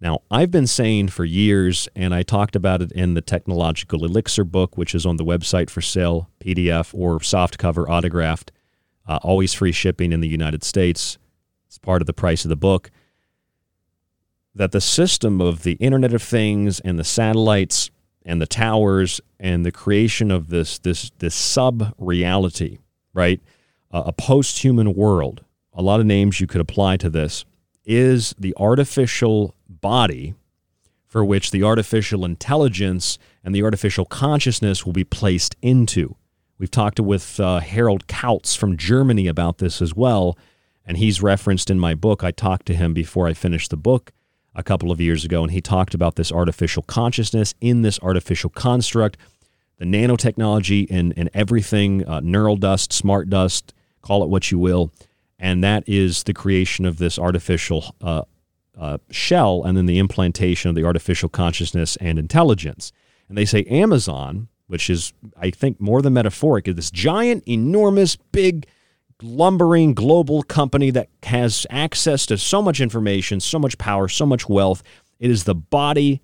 Now, I've been saying for years, and I talked about it in the Technological Elixir book, which is on the website for sale, PDF or softcover autographed, uh, always free shipping in the United States. It's part of the price of the book. That the system of the Internet of Things and the satellites and the towers and the creation of this this this sub reality, right? Uh, a post human world. A lot of names you could apply to this is the artificial body for which the artificial intelligence and the artificial consciousness will be placed into. We've talked with uh, Harald Kautz from Germany about this as well, and he's referenced in my book. I talked to him before I finished the book a couple of years ago, and he talked about this artificial consciousness in this artificial construct, the nanotechnology and, and everything, uh, neural dust, smart dust, call it what you will. And that is the creation of this artificial uh, uh, shell and then the implantation of the artificial consciousness and intelligence. And they say Amazon, which is, I think, more than metaphoric, is this giant, enormous, big, lumbering global company that has access to so much information, so much power, so much wealth. It is the body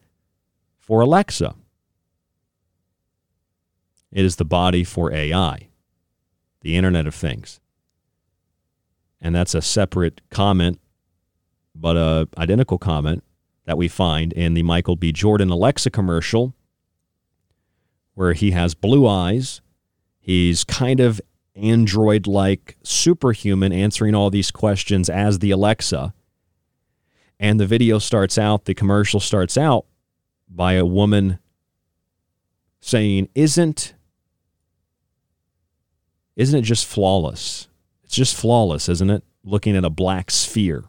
for Alexa. It is the body for AI, the Internet of Things. And that's a separate comment, but a identical comment that we find in the Michael B. Jordan Alexa commercial, where he has blue eyes. He's kind of android like superhuman answering all these questions as the Alexa. And the video starts out, the commercial starts out by a woman saying, Isn't isn't it just flawless? It's just flawless, isn't it? Looking at a black sphere,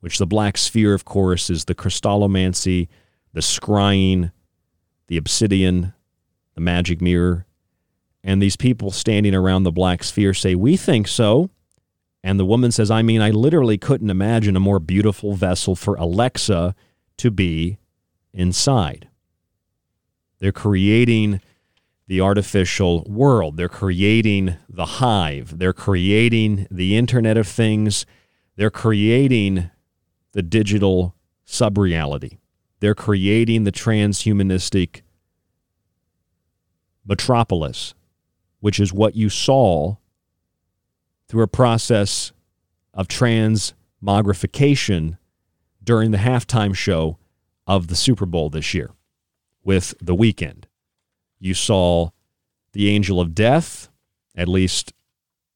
which the black sphere, of course, is the crystallomancy, the scrying, the obsidian, the magic mirror, and these people standing around the black sphere say, We think so. And the woman says, I mean, I literally couldn't imagine a more beautiful vessel for Alexa to be inside. They're creating the artificial world. They're creating the hive. They're creating the Internet of Things. They're creating the digital subreality. They're creating the transhumanistic metropolis which is what you saw through a process of transmogrification during the halftime show of the Super Bowl this year with The Weeknd. You saw the angel of death, at least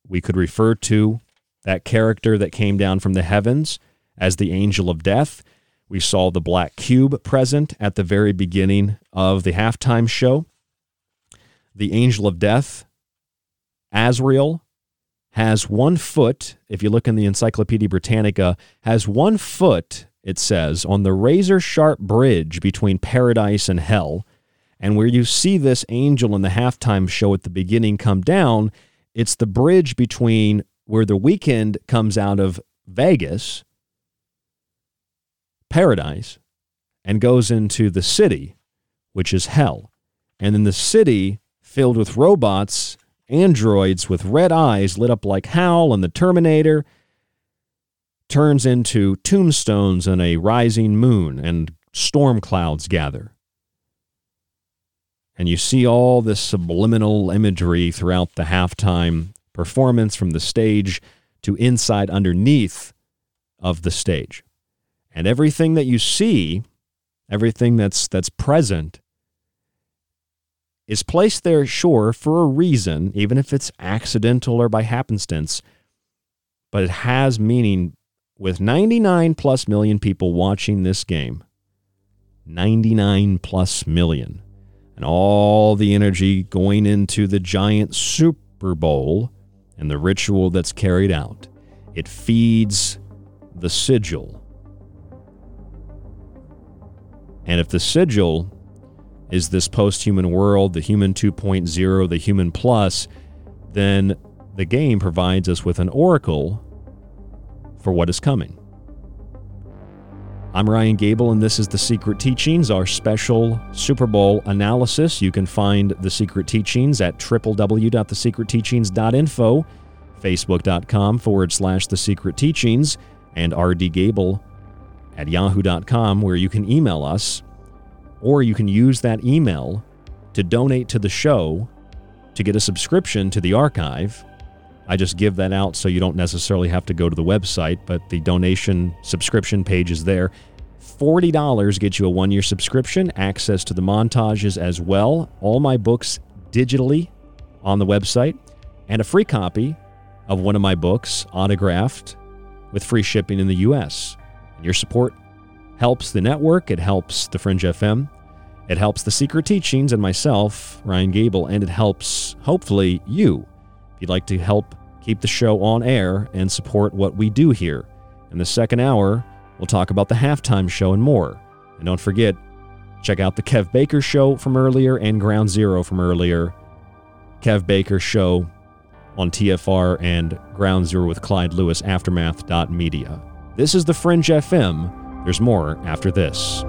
we could refer to that character that came down from the heavens as the angel of death. We saw the black cube present at the very beginning of the halftime show. The angel of death Azrael has one foot, if you look in the Encyclopedia Britannica, has one foot, it says, on the razor sharp bridge between paradise and hell. And where you see this angel in the halftime show at the beginning come down, it's the bridge between where the Weeknd comes out of Vegas, paradise, and goes into the city, which is hell. And then the city filled with robots androids with red eyes lit up like Hal and the Terminator turns into tombstones and a rising moon, and storm clouds gather. And you see all this subliminal imagery throughout the halftime performance from the stage to inside underneath of the stage. And everything that you see everything that's that's present is placed there sure for a reason, even if it's accidental or by happenstance, but it has meaning with 99 plus million people watching this game. 99 plus million. And all the energy going into the giant Super Bowl and the ritual that's carried out. It feeds the sigil. And if the sigil is this post human world, the human 2.0, the human plus, then the game provides us with an oracle for what is coming. I'm Ryan Gable, and this is The Secret Teachings, our special Super Bowl analysis. You can find The Secret Teachings at www.thesecretteachings.info, facebook.com forward slash The Secret Teachings, and rdgable at yahoo.com, where you can email us, or you can use that email to donate to the show to get a subscription to the archive. I just give that out so you don't necessarily have to go to the website, but the donation subscription page is there. $40 gets you a one year subscription, access to the montages as well, all my books digitally on the website, and a free copy of one of my books, autographed, with free shipping in the US. And your support helps the network, it helps the Fringe FM, it helps the Secret Teachings and myself, Ryan Gable, and it helps, hopefully, you. If you'd like to help keep the show on air and support what we do here. In the second hour, we'll talk about the halftime show and more. And don't forget, check out the Kev Baker show from earlier and Ground Zero from earlier. Kev Baker show on TFR and Ground Zero with Clyde Lewis, Aftermath.media. This is the Fringe FM. There's more after this.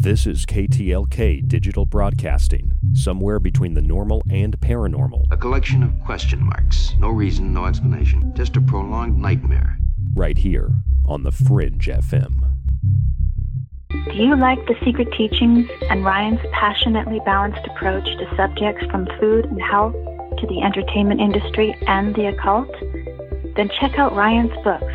This is KTLK Digital Broadcasting, somewhere between the normal and paranormal. A collection of question marks. No reason, no explanation. Just a prolonged nightmare. Right here on the Fringe FM. Do you like the secret teachings and Ryan's passionately balanced approach to subjects from food and health to the entertainment industry and the occult? Then check out Ryan's books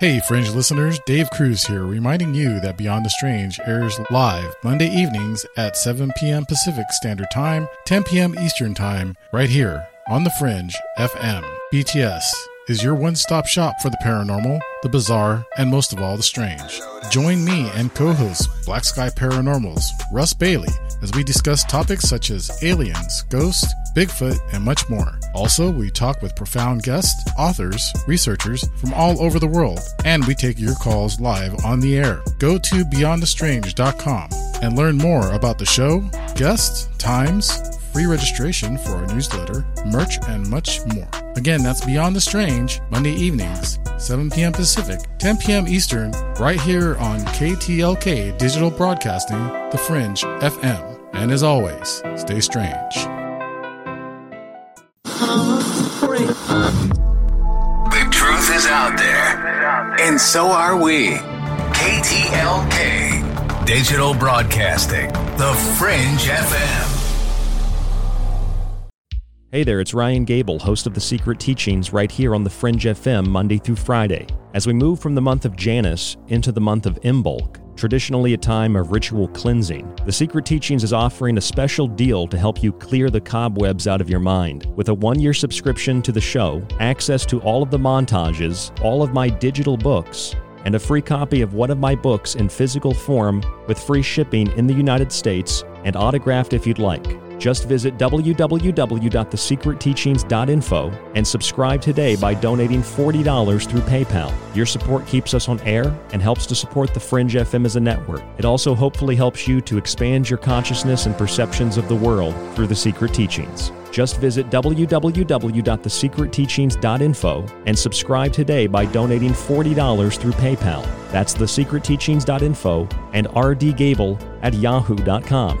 Hey, Fringe listeners, Dave Cruz here, reminding you that Beyond the Strange airs live Monday evenings at 7 p.m. Pacific Standard Time, 10 p.m. Eastern Time, right here on the Fringe FM. BTS is your one stop shop for the paranormal, the bizarre, and most of all, the strange. Join me and co host Black Sky Paranormals, Russ Bailey, as we discuss topics such as aliens, ghosts, Bigfoot, and much more. Also, we talk with profound guests, authors, researchers from all over the world, and we take your calls live on the air. Go to beyondthestrange.com and learn more about the show, guests, times, free registration for our newsletter, merch, and much more. Again, that's Beyond the Strange, Monday evenings, 7 p.m. Pacific, 10 p.m. Eastern, right here on KTLK Digital Broadcasting, The Fringe FM. And as always, stay strange. The truth is out there, and so are we. KTLK Digital Broadcasting, The Fringe FM. Hey there, it's Ryan Gable, host of The Secret Teachings, right here on the Fringe FM Monday through Friday. As we move from the month of Janus into the month of Imbolc, traditionally a time of ritual cleansing, The Secret Teachings is offering a special deal to help you clear the cobwebs out of your mind. With a one year subscription to the show, access to all of the montages, all of my digital books, and a free copy of one of my books in physical form with free shipping in the United States and autographed if you'd like. Just visit www.thesecretteachings.info and subscribe today by donating $40 through PayPal. Your support keeps us on air and helps to support the Fringe FM as a network. It also hopefully helps you to expand your consciousness and perceptions of the world through the Secret Teachings. Just visit www.thesecretteachings.info and subscribe today by donating $40 through PayPal. That's thesecretteachings.info and rdgable at yahoo.com.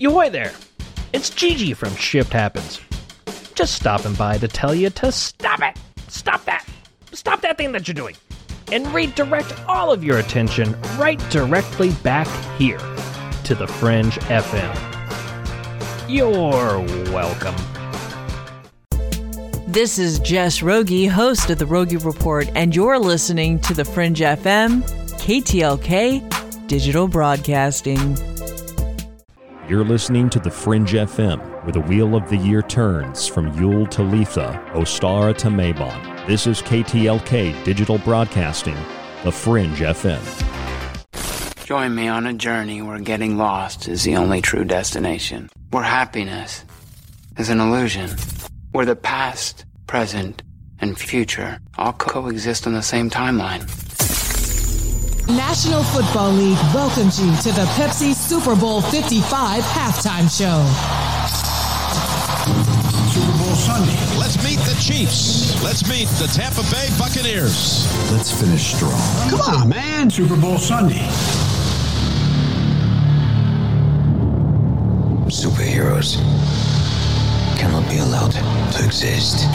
Yoy there! It's Gigi from Shift Happens. Just stopping by to tell you to stop it! Stop that! Stop that thing that you're doing! And redirect all of your attention right directly back here to the Fringe FM. You're welcome. This is Jess Rogie, host of the Rogie Report, and you're listening to the Fringe FM, KTLK, Digital Broadcasting. You're listening to the Fringe FM, where the wheel of the year turns from Yule to Litha, Ostara to Mabon. This is KTLK Digital Broadcasting, the Fringe FM. Join me on a journey where getting lost is the only true destination. Where happiness is an illusion. Where the past, present, and future all coexist on the same timeline. National Football League welcomes you to the Pepsi Super Bowl 55 halftime show. Super Bowl Sunday. Let's meet the Chiefs. Let's meet the Tampa Bay Buccaneers. Let's finish strong. Come on, man. Super Bowl Sunday. Superheroes cannot be allowed to exist.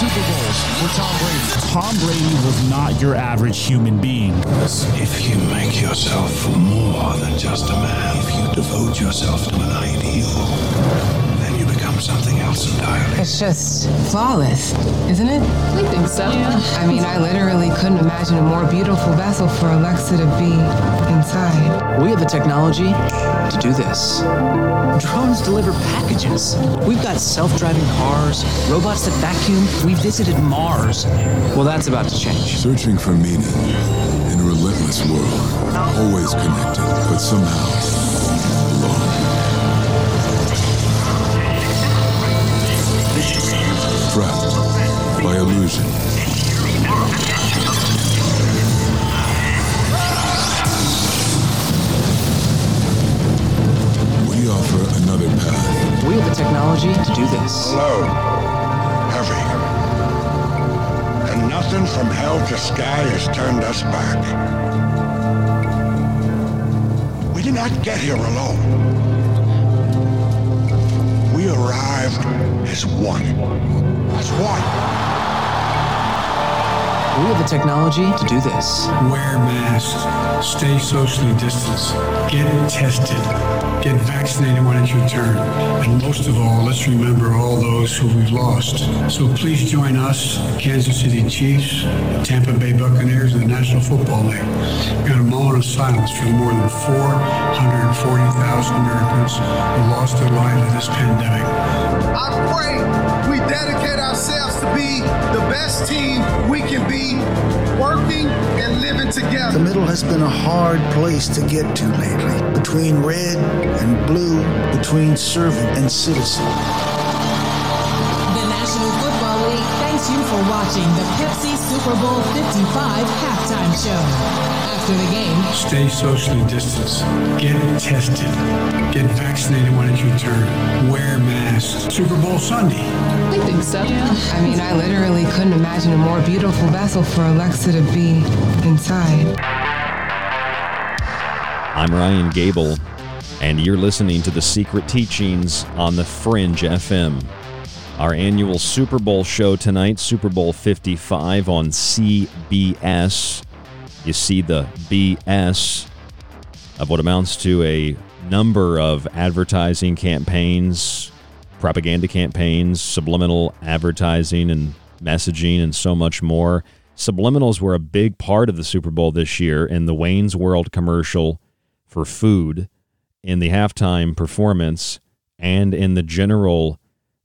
Ten Super Bowls for Tom Brady. Tom Brady was not your average human being. If you make yourself more than just a man, if you devote yourself to an ideal, then you become something else entirely. It's just flawless, isn't it? We think. I mean, I literally couldn't imagine a more beautiful vessel for Alexa to be inside. We have the technology to do this. Drones deliver packages. We've got self-driving cars, robots that vacuum. We visited Mars. Well, that's about to change. Searching for meaning in a relentless world. Always connected, but somehow illusion. We offer another path. We have the technology to do this. Low, heavy, and nothing from hell to sky has turned us back. We did not get here alone. We arrived as one. As one. We have the technology to do this. Wear masks. Stay socially distanced. Get tested. Get vaccinated when it's your turn. And most of all, let's remember all those who we've lost. So please join us, Kansas City Chiefs, Tampa Bay Buccaneers, and the National Football League. We've got a moment of silence for the more than 440,000 Americans who lost their lives in this pandemic. I pray we dedicate ourselves to be the best team we can be, working and living together. The middle has been a hard place to get to lately, between red and blue, between servant and citizen. The National Football League thanks you for watching the Pepsi Super Bowl 55 halftime show. After the game, Stay socially distanced. Get tested. Get vaccinated when it's your turn. Wear masks. Super Bowl Sunday. We think so. I mean, I literally couldn't imagine a more beautiful vessel for Alexa to be inside. I'm Ryan Gable, and you're listening to the Secret Teachings on the Fringe FM. Our annual Super Bowl show tonight, Super Bowl 55 on CBS. You see the BS of what amounts to a number of advertising campaigns, propaganda campaigns, subliminal advertising and messaging, and so much more. Subliminals were a big part of the Super Bowl this year in the Wayne's World commercial for food, in the halftime performance, and in the general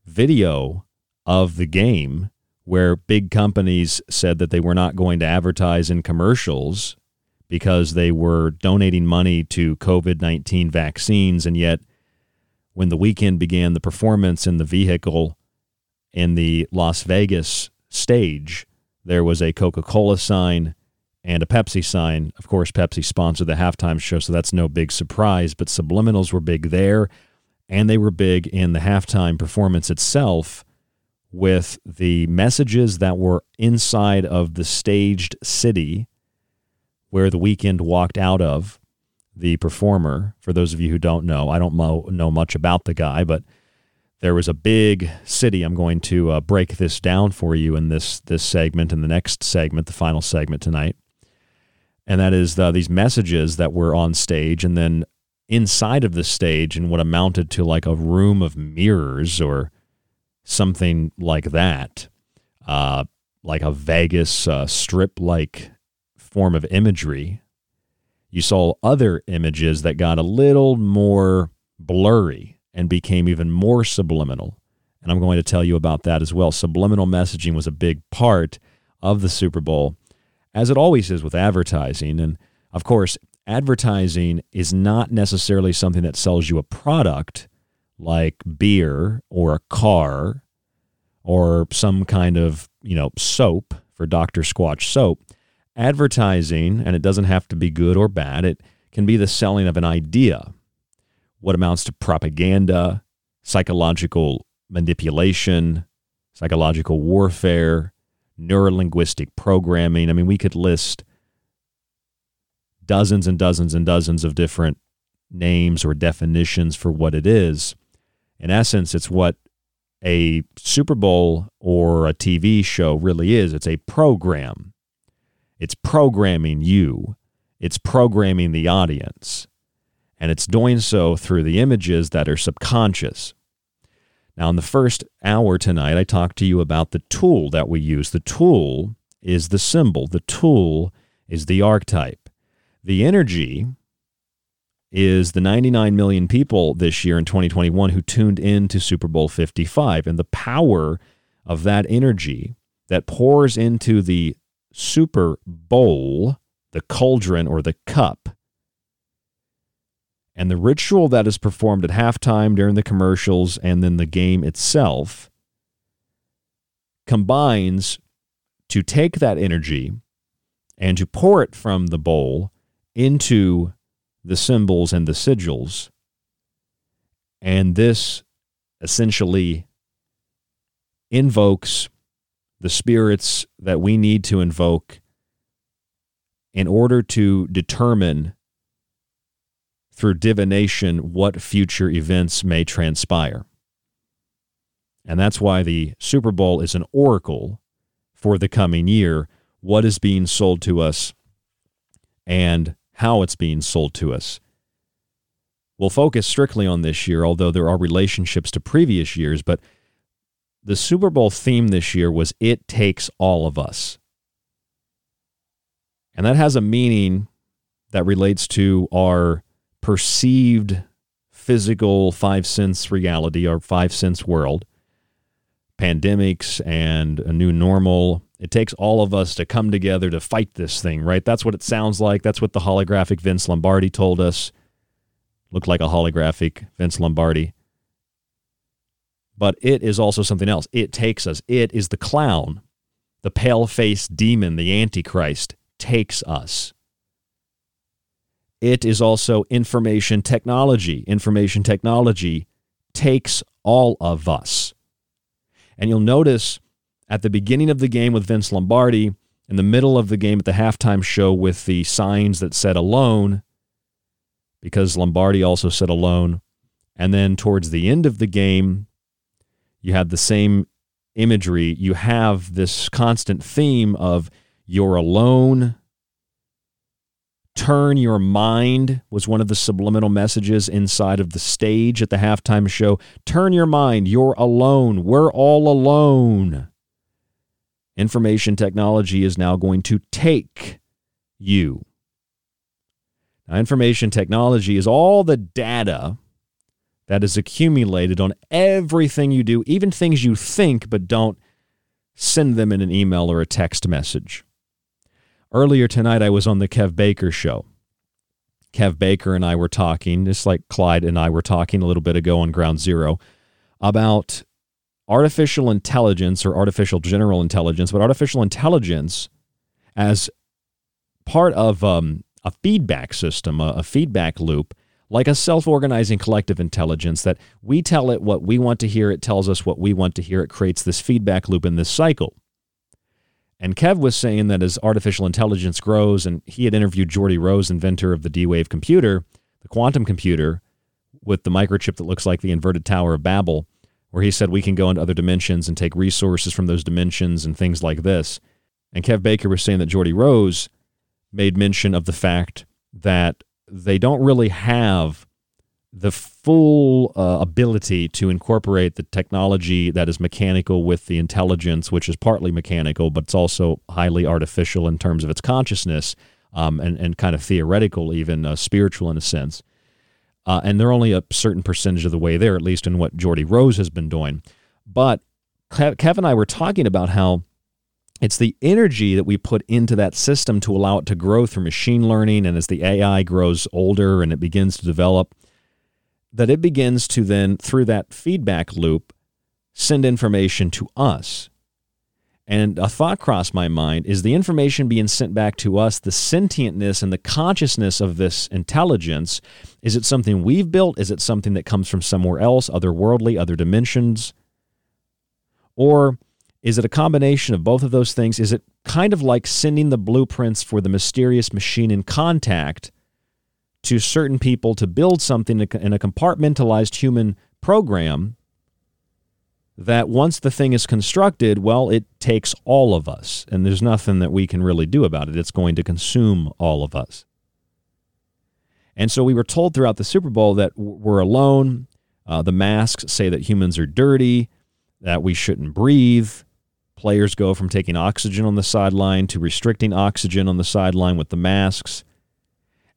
video of the game where big companies said that they were not going to advertise in commercials because they were donating money to COVID 19 vaccines. And yet, when the Weeknd began the performance in the vehicle in the Las Vegas stage, there was a Coca Cola sign and a Pepsi sign. Of course, Pepsi sponsored the halftime show, so that's no big surprise, but subliminals were big there and they were big in the halftime performance itself with the messages that were inside of the staged city where the Weeknd walked out of the performer. For those of you who don't know i don't know, know much about the guy but there was a big city. I'm going to uh, break this down for you in this this segment and the next segment the final segment tonight. And that is the, these messages that were on stage and then inside of the stage in what amounted to like a room of mirrors or something like that, uh, like a Vegas uh, strip like form of imagery. You saw other images that got a little more blurry and became even more subliminal. And I'm going to tell you about that as well. Subliminal messaging was a big part of the Super Bowl, as it always is with advertising. And of course, advertising is not necessarily something that sells you a product like beer or a car or some kind of, you know, soap for Dr. Squatch soap. Advertising, and it doesn't have to be good or bad, it can be the selling of an idea, what amounts to propaganda, psychological manipulation, psychological warfare, neurolinguistic programming. I mean, we could list dozens and dozens and dozens of different names or definitions for what it is. In essence, it's what a Super Bowl or a TV show really is it's a program. It's programming you, it's programming the audience, and it's doing so through the images that are subconscious. Now, in the first hour tonight, I talked to you about the tool that we use. The tool is the symbol, the tool is the archetype. The energy is the 99 million people this year in 2021 who tuned in to Super Bowl 55 and the power of that energy that pours into the Super Bowl, the cauldron or the cup, and the ritual that is performed at halftime during the commercials and then the game itself combines to take that energy and to pour it from the bowl into the symbols and the sigils. And this essentially invokes the spirits that we need to invoke in order to determine through divination what future events may transpire. And that's why the Super Bowl is an oracle for the coming year. What is being sold to us and how it's being sold to us. We'll focus strictly on this year, although there are relationships to previous years, but the Super Bowl theme this year was It Takes All of Us. And that has a meaning that relates to our perceived physical five sense reality, our five sense world, pandemics and a new normal, it takes all of us to come together to fight this thing, right? That's what it sounds like. That's what the holographic Vince Lombardi told us. Looked like a holographic Vince Lombardi. But it is also something else. It takes us. It is the clown, the pale faced demon, the Antichrist, takes us. It is also information technology. Information technology takes all of us. And you'll notice at the beginning of the game with Vince Lombardi, in the middle of the game at the halftime show with the signs that said alone, because Lombardi also said alone. And then towards the end of the game, you had the same imagery. You have this constant theme of you're alone. Turn your mind was one of the subliminal messages inside of the stage at the halftime show. Turn your mind. You're alone. We're all alone. Information technology is now going to take you. Now, information technology is all the data that is accumulated on everything you do, even things you think but don't send them in an email or a text message. Earlier tonight, I was on the Kev Baker show. Kev Baker and I were talking, just like Clyde and I were talking a little bit ago on Ground Zero, about artificial intelligence or artificial general intelligence, but artificial intelligence as part of um, a feedback system, a, a feedback loop, like a self organizing collective intelligence that we tell it what we want to hear, it tells us what we want to hear, it creates this feedback loop in this cycle. And Kev was saying that as artificial intelligence grows, and he had interviewed Geordie Rose, inventor of the D Wave computer, the quantum computer, with the microchip that looks like the inverted Tower of Babel, where he said we can go into other dimensions and take resources from those dimensions and things like this. And Kev Baker was saying that Geordie Rose made mention of the fact that they don't really have the full uh, ability to incorporate the technology that is mechanical with the intelligence, which is partly mechanical, but it's also highly artificial in terms of its consciousness um, and, and kind of theoretical, even uh, spiritual in a sense. Uh, and they're only a certain percentage of the way there, at least in what Geordie Rose has been doing. But Kevin and I were talking about how it's the energy that we put into that system to allow it to grow through machine learning. And as the AI grows older and it begins to develop, that it begins to then, through that feedback loop, send information to us. And a thought crossed my mind is the information being sent back to us, the sentientness and the consciousness of this intelligence, is it something we've built? Is it something that comes from somewhere else, otherworldly, other dimensions? Or is it a combination of both of those things? Is it kind of like sending the blueprints for the mysterious machine in contact to certain people to build something in a compartmentalized human program that once the thing is constructed, well, it takes all of us, and there's nothing that we can really do about it. It's going to consume all of us. And so we were told throughout the Super Bowl that we're alone. Uh, the masks say that humans are dirty, that we shouldn't breathe, Players go from taking oxygen on the sideline to restricting oxygen on the sideline with the masks.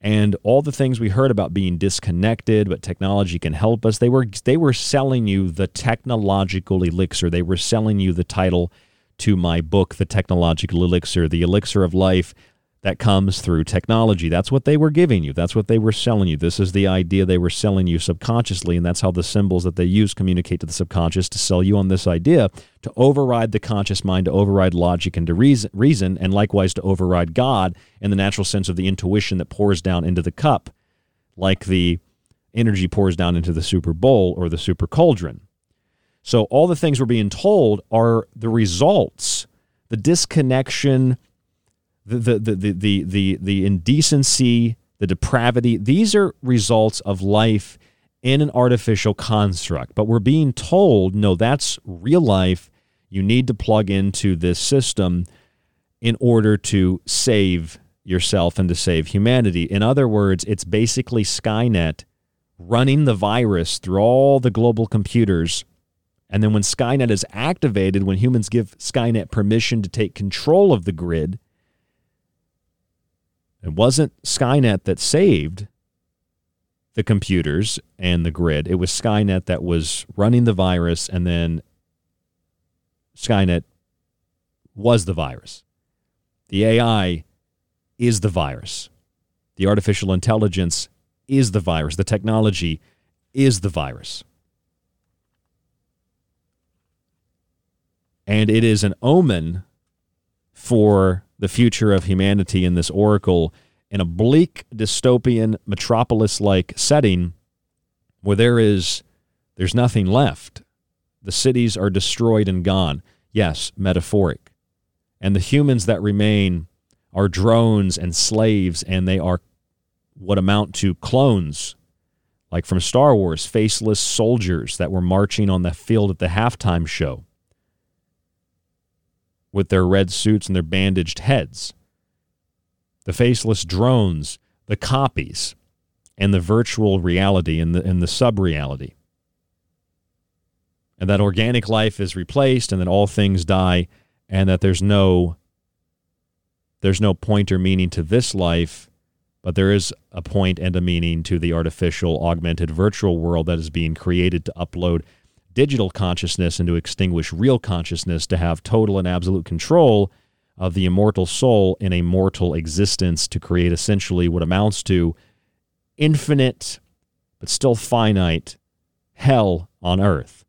And all the things we heard about being disconnected, but technology can help us. They were they were selling you the technological elixir. They were selling you the title to my book, The Technological Elixir, the elixir of life that comes through technology. That's what they were giving you. That's what they were selling you. This is the idea they were selling you subconsciously, and that's how the symbols that they use communicate to the subconscious to sell you on this idea to override the conscious mind, to override logic and to reason, reason and likewise to override God in the natural sense of the intuition that pours down into the cup, like the energy pours down into the super bowl or the super cauldron. So all the things we're being told are the results, the disconnection the the the the the, the indecency, the depravity, these are results of life in an artificial construct. But we're being told, no, that's real life. You need to plug into this system in order to save yourself and to save humanity. In other words, it's basically Skynet running the virus through all the global computers. And then when Skynet is activated, when humans give Skynet permission to take control of the grid, it wasn't Skynet that saved the computers and the grid. It was Skynet that was running the virus, and then Skynet was the virus. The AI is the virus. The artificial intelligence is the virus. The technology is the virus. And it is an omen for the future of humanity in this oracle in a bleak dystopian metropolis like setting where there is there's nothing left. The cities are destroyed and gone. Yes metaphoric. And the humans that remain are drones and slaves and they are what amount to clones, like from Star Wars, faceless soldiers that were marching on the field at the halftime show with their red suits and their bandaged heads. The faceless drones, the copies, and the virtual reality and the, and the sub reality. And that organic life is replaced and that all things die and that there's no there's no point or meaning to this life, but there is a point and a meaning to the artificial, augmented, virtual world that is being created to upload digital consciousness and to extinguish real consciousness to have total and absolute control of the immortal soul in a mortal existence to create essentially what amounts to infinite but still finite hell on earth.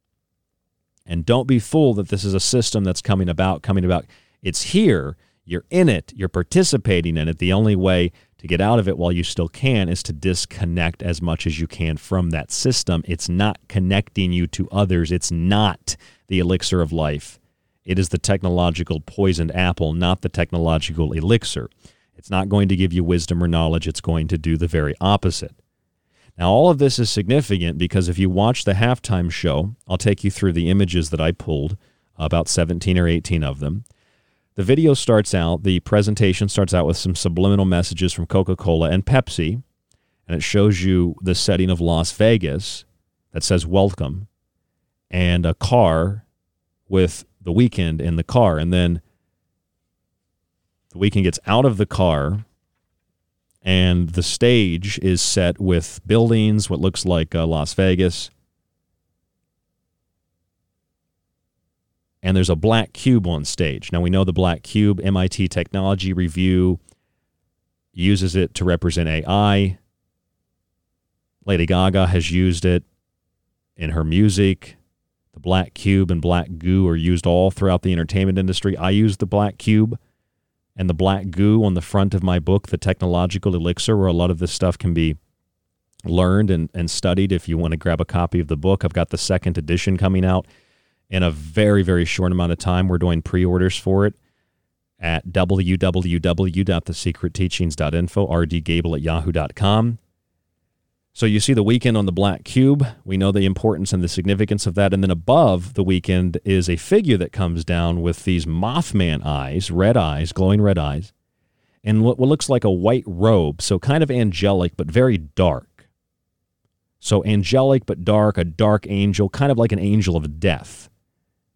And don't be fooled that this is a system that's coming about, coming about. It's here you're in it, you're participating in it. The only way to get out of it while you still can is to disconnect as much as you can from that system. It's not connecting you to others, it's not the elixir of life. It is the technological poisoned apple, not the technological elixir. It's not going to give you wisdom or knowledge, it's going to do the very opposite. Now, all of this is significant because if you watch the halftime show, I'll take you through the images that I pulled, about 17 or 18 of them. The video starts out, the presentation starts out with some subliminal messages from Coca Cola and Pepsi, and it shows you the setting of Las Vegas that says welcome and a car with the Weeknd in the car. And then the Weeknd gets out of the car and the stage is set with buildings, what looks like uh, Las Vegas. And there's a black cube on stage. Now we know the black cube, MIT Technology Review uses it to represent AI. Lady Gaga has used it in her music. The black cube and black goo are used all throughout the entertainment industry. I use the black cube and the black goo on the front of my book, The Technological Elixir, where a lot of this stuff can be learned and, and studied if you want to grab a copy of the book. I've got the second edition coming out in a very, very short amount of time. We're doing pre orders for it at www.thesecretteachings.info, rdgable at yahoo.com. So you see the Weeknd on the black cube. We know the importance and the significance of that. And then above the Weeknd is a figure that comes down with these Mothman eyes, red eyes, glowing red eyes, and what looks like a white robe. So kind of angelic, but very dark. So angelic, but dark, a dark angel, kind of like an angel of death.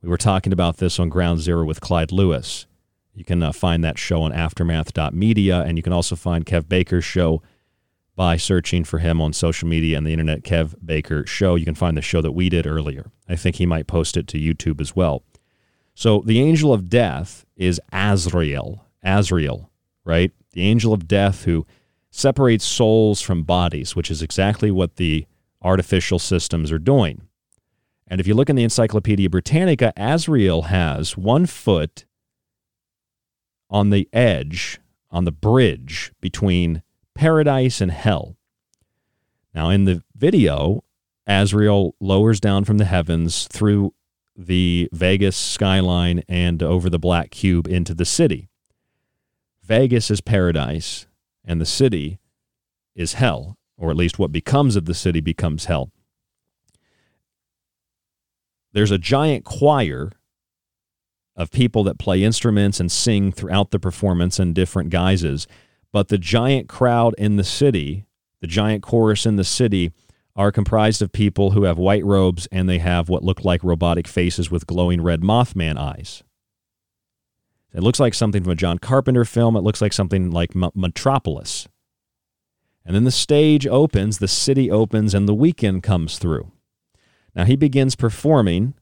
We were talking about this on Ground Zero with Clyde Lewis. You can uh, find that show on aftermath.media, and you can also find Kev Baker's show by searching for him on social media and the internet, Kev Baker Show. You can find the show that we did earlier. I think he might post it to YouTube as well. So the angel of death is Azrael. Azrael, right? The angel of death who separates souls from bodies, which is exactly what the artificial systems are doing. And if you look in the Encyclopedia Britannica, Azrael has one foot on the edge, on the bridge between paradise and hell. Now, in the video, Azrael lowers down from the heavens through the Vegas skyline and over the Black Cube into the city. Vegas is paradise, and the city is hell, or at least what becomes of the city becomes hell there's a giant choir of people that play instruments and sing throughout the performance in different guises. But the giant crowd in the city, the giant chorus in the city, are comprised of people who have white robes and they have what look like robotic faces with glowing red Mothman eyes. It looks like something from a John Carpenter film. It looks like something like M- Metropolis. And then the stage opens, the city opens, and the Weeknd comes through. Now he begins performing.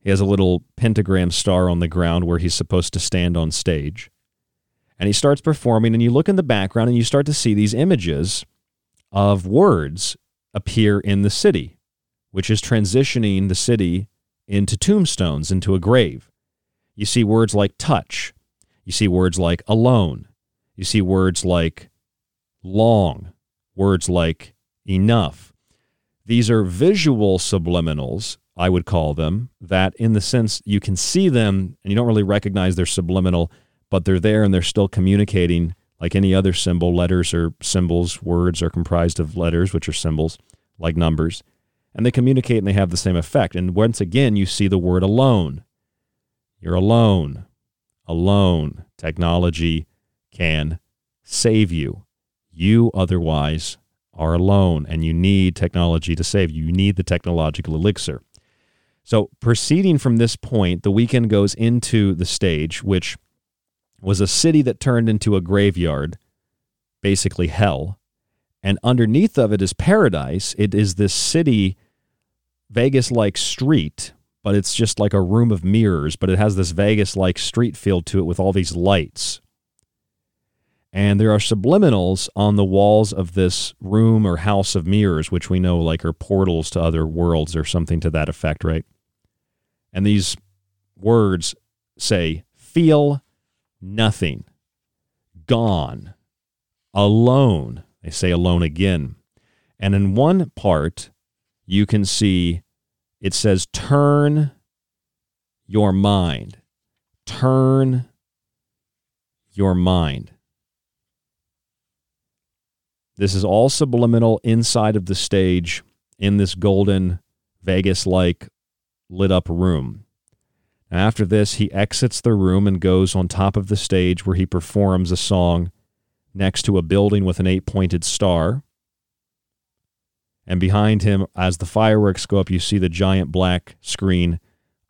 He has a little pentagram star on the ground where he's supposed to stand on stage. And he starts performing, and you look in the background and you start to see these images of words appear in the city, which is transitioning the city into tombstones, into a grave. You see words like touch. You see words like alone. You see words like long, words like enough, these are visual subliminals, I would call them, that in the sense you can see them and you don't really recognize they're subliminal, but they're there and they're still communicating Like any other symbol, letters are symbols, words are comprised of letters, which are symbols, like numbers, and they communicate and they have the same effect. And once again, you see the word alone. You're alone. Alone. Technology can save you. You otherwise are alone, and you need technology to save you. You need the technological elixir. So, proceeding from this point, the Weeknd goes into the stage, which was a city that turned into a graveyard, basically hell. And underneath of it is paradise. It is this city, Vegas like street, but it's just like a room of mirrors, but it has this Vegas like street feel to it with all these lights. And there are subliminals on the walls of this room or house of mirrors, which we know like are portals to other worlds or something to that effect, right? And these words say, feel nothing, gone, alone. They say alone again. And in one part, you can see it says, turn your mind. Turn your mind. This is all subliminal inside of the stage in this golden Vegas like lit up room. After this, he exits the room and goes on top of the stage where he performs a song next to a building with an eight pointed star. And behind him, as the fireworks go up, you see the giant black screen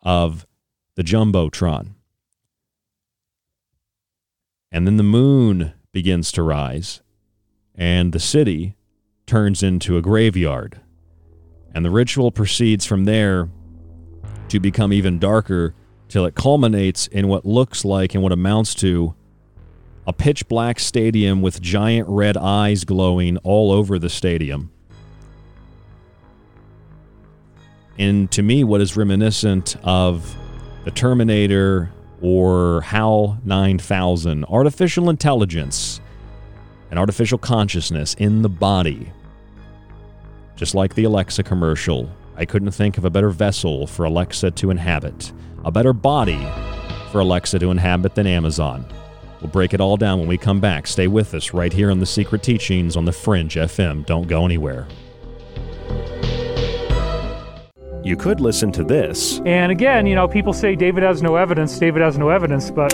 of the Jumbotron. And then the moon begins to rise and the city turns into a graveyard. And the ritual proceeds from there to become even darker till it culminates in what looks like and what amounts to a pitch black stadium with giant red eyes glowing all over the stadium. And to me, what is reminiscent of the Terminator or HAL 9000, artificial intelligence an artificial consciousness in the body. Just like the Alexa commercial, I couldn't think of a better vessel for Alexa to inhabit, a better body for Alexa to inhabit than Amazon. We'll break it all down when we come back. Stay with us right here on the Secret Teachings on the Fringe FM. Don't go anywhere. You could listen to this. And again, you know, people say David has no evidence, David has no evidence, but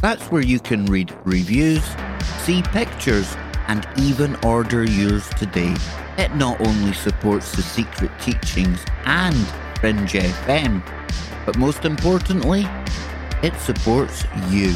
That's where you can read reviews, see pictures, and even order yours today. It not only supports the secret teachings and Fringe FM, but most importantly, it supports you.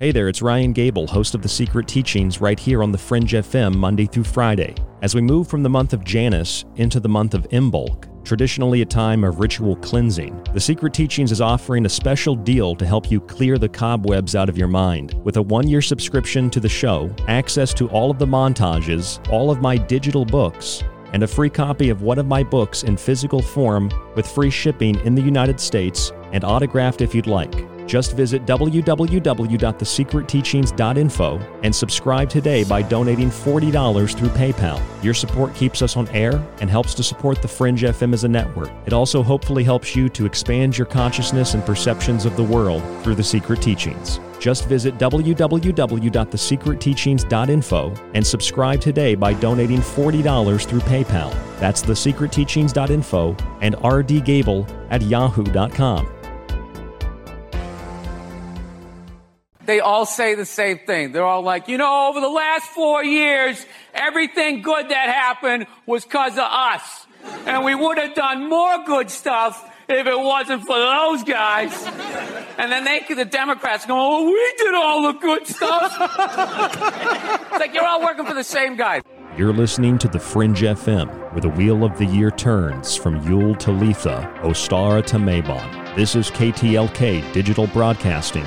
Hey there, it's Ryan Gable, host of The Secret Teachings, right here on the Fringe FM Monday through Friday. As we move from the month of Janus into the month of Imbolc, traditionally a time of ritual cleansing, The Secret Teachings is offering a special deal to help you clear the cobwebs out of your mind. With a one year subscription to the show, access to all of the montages, all of my digital books, and a free copy of one of my books in physical form with free shipping in the United States and autographed if you'd like. Just visit www.thesecretteachings.info and subscribe today by donating $40 through PayPal. Your support keeps us on air and helps to support the Fringe FM as a network. It also hopefully helps you to expand your consciousness and perceptions of the world through the secret teachings. Just visit www.thesecretteachings.info and subscribe today by donating $40 through PayPal. That's thesecretteachings.info and rdgable at yahoo.com. They all say the same thing. They're all like, you know, over the last four years, everything good that happened was because of us. And we would have done more good stuff if it wasn't for those guys. And then they, the Democrats, go, oh, we did all the good stuff. it's like you're all working for the same guy. You're listening to The Fringe FM, where the wheel of the year turns from Yule to Litha, Ostara to Mabon. This is KTLK Digital Broadcasting,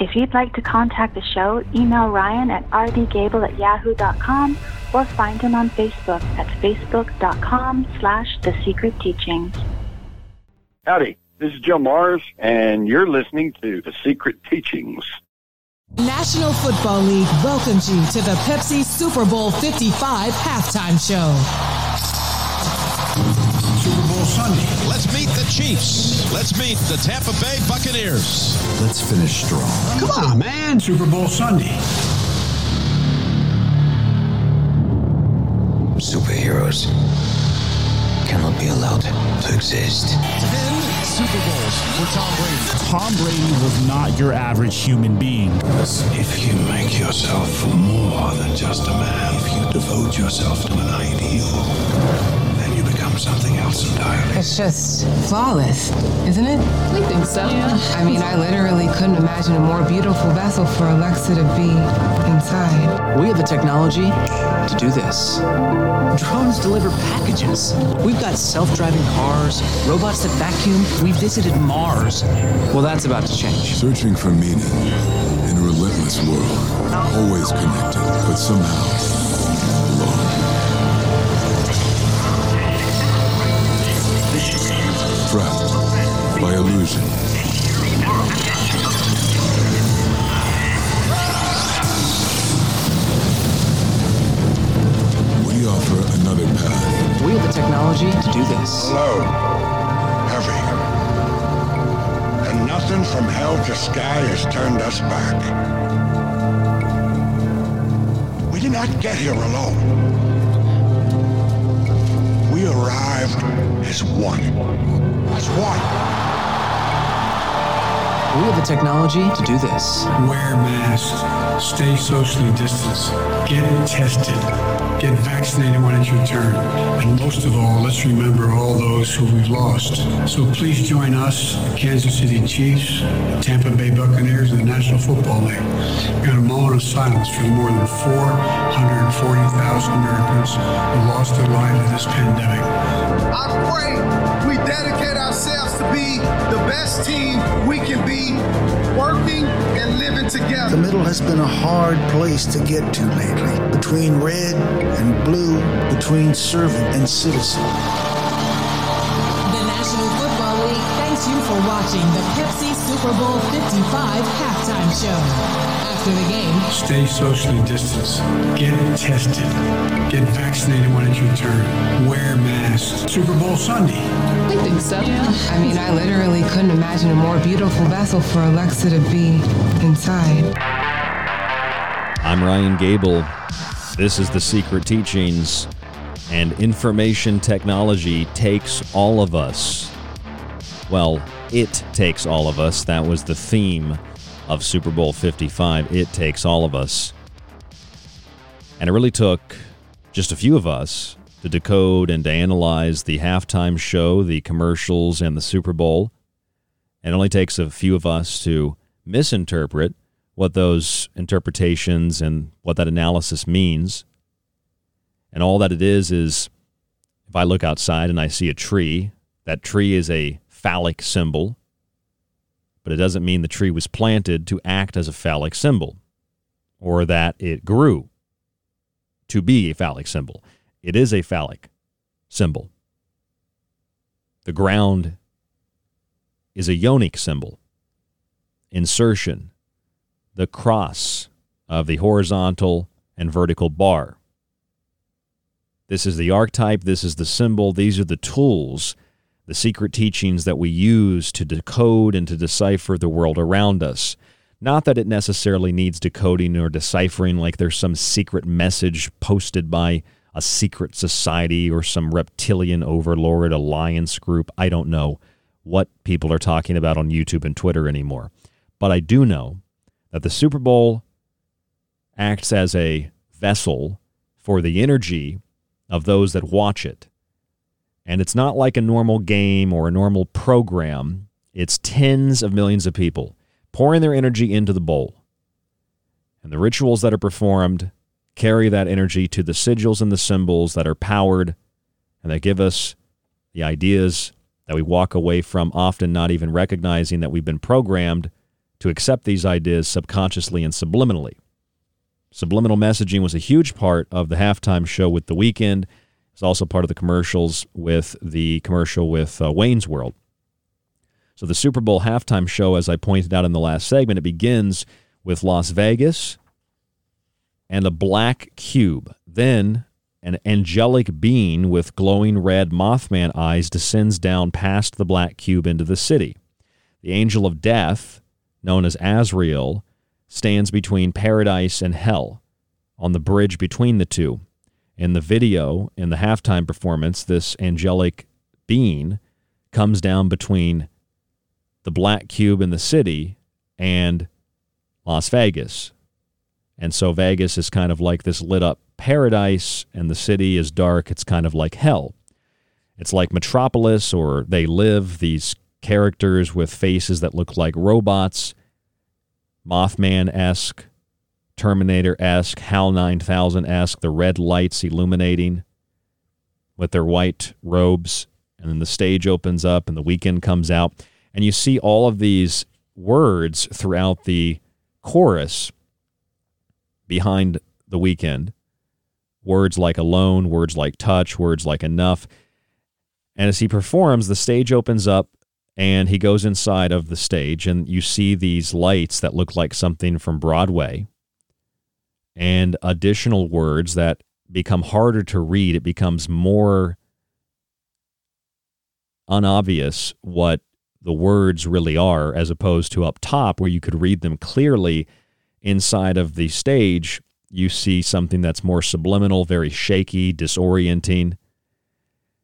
If you'd like to contact the show, email Ryan at rdgable at yahoo.com or find him on Facebook at facebook.com slash The Secret Teachings. Howdy, this is Joe Mars, and you're listening to The Secret Teachings. National Football League welcomes you to the Pepsi Super Bowl 55 halftime show. Super Bowl Sunday. Let's meet the Chiefs. Let's meet the Tampa Bay Buccaneers. Let's finish strong. Come on, man. Super Bowl Sunday. Superheroes cannot be allowed to exist. Ten Super Bowls for Tom Brady. Tom Brady was not your average human being. If you make yourself more than just a man, if you devote yourself to an ideal, then you become something else entirely. It's just flawless, isn't it? We think so. I mean, I literally couldn't imagine a more beautiful vessel for Alexa to be inside. We have the technology to do this. Drones deliver packages. We've got self-driving cars, robots that vacuum. We visited Mars. Well, that's about to change. Searching for meaning in a relentless world. Always connected, but somehow illusion. We offer another path. We have the technology to do this. Low, heavy. And nothing from hell to sky has turned us back. We did not get here alone. We arrived as one. As one. We have the technology to do this. Wear masks. Stay socially distanced. Get tested. Get vaccinated when it's your turn. And most of all, let's remember all those who we've lost. So please join us, the Kansas City Chiefs, the Tampa Bay Buccaneers, and the National Football League. We've got a moment of silence for more than 440,000 Americans who lost their lives in this pandemic. I pray we dedicate ourselves to be the best team we can be, working and living together. The middle has been a hard place to get to lately. Between red and blue, between servant and citizen. The National Football League thanks you for watching the Pepsi Super Bowl 55 halftime show. After the game, Stay socially distanced. Get tested. Get vaccinated when it's your turn. Wear masks. Super Bowl Sunday. I think so. I mean, I literally couldn't imagine a more beautiful vessel for Alexa to be inside. I'm Ryan Gable. This is The Secret Teachings, and information technology takes all of us. Well, it takes all of us. That was the theme of Super Bowl 55. It takes all of us. And it really took just a few of us to decode and to analyze the halftime show, the commercials, and the Super Bowl. It only takes a few of us to misinterpret what those interpretations and what that analysis means. And all that it is is if I look outside and I see a tree, that tree is a phallic symbol, but it doesn't mean the tree was planted to act as a phallic symbol or that it grew to be a phallic symbol. It is a phallic symbol. The ground is a yonic symbol. Insertion, the cross of the horizontal and vertical bar. This is the archetype, this is the symbol, these are the tools, the secret teachings that we use to decode and to decipher the world around us. Not that it necessarily needs decoding or deciphering like there's some secret message posted by a secret society or some reptilian overlord alliance group. I don't know what people are talking about on YouTube and Twitter anymore. But I do know that the Super Bowl acts as a vessel for the energy of those that watch it. And it's not like a normal game or a normal program, it's tens of millions of people pouring their energy into the bowl. And the rituals that are performed carry that energy to the sigils and the symbols that are powered and that give us the ideas that we walk away from, often not even recognizing that we've been programmed to accept these ideas subconsciously and subliminally. Subliminal messaging was a huge part of the halftime show with The Weeknd. It's also part of the commercials with the commercial with uh, Wayne's World. So the Super Bowl halftime show, as I pointed out in the last segment, it begins with Las Vegas and a black cube. Then an angelic being with glowing red Mothman eyes descends down past the black cube into the city. The angel of death, known as Azrael, stands between paradise and hell on the bridge between the two. In the video, in the halftime performance, this angelic being comes down between the black cube in the city and Las Vegas. And so Vegas is kind of like this lit up paradise, and the city is dark. It's kind of like hell. It's like Metropolis, or They Live, these characters with faces that look like robots, Mothman esque, Terminator esque, HAL 9000 esque, the red lights illuminating with their white robes. And then the stage opens up and the Weeknd comes out. And you see all of these words throughout the chorus behind the Weeknd Words like alone, words like touch, words like enough. And as he performs, the stage opens up and he goes inside of the stage, and you see these lights that look like something from Broadway and additional words that become harder to read. It becomes more unobvious what the words really are, as opposed to up top where you could read them clearly inside of the stage. You see something that's more subliminal, very shaky, disorienting.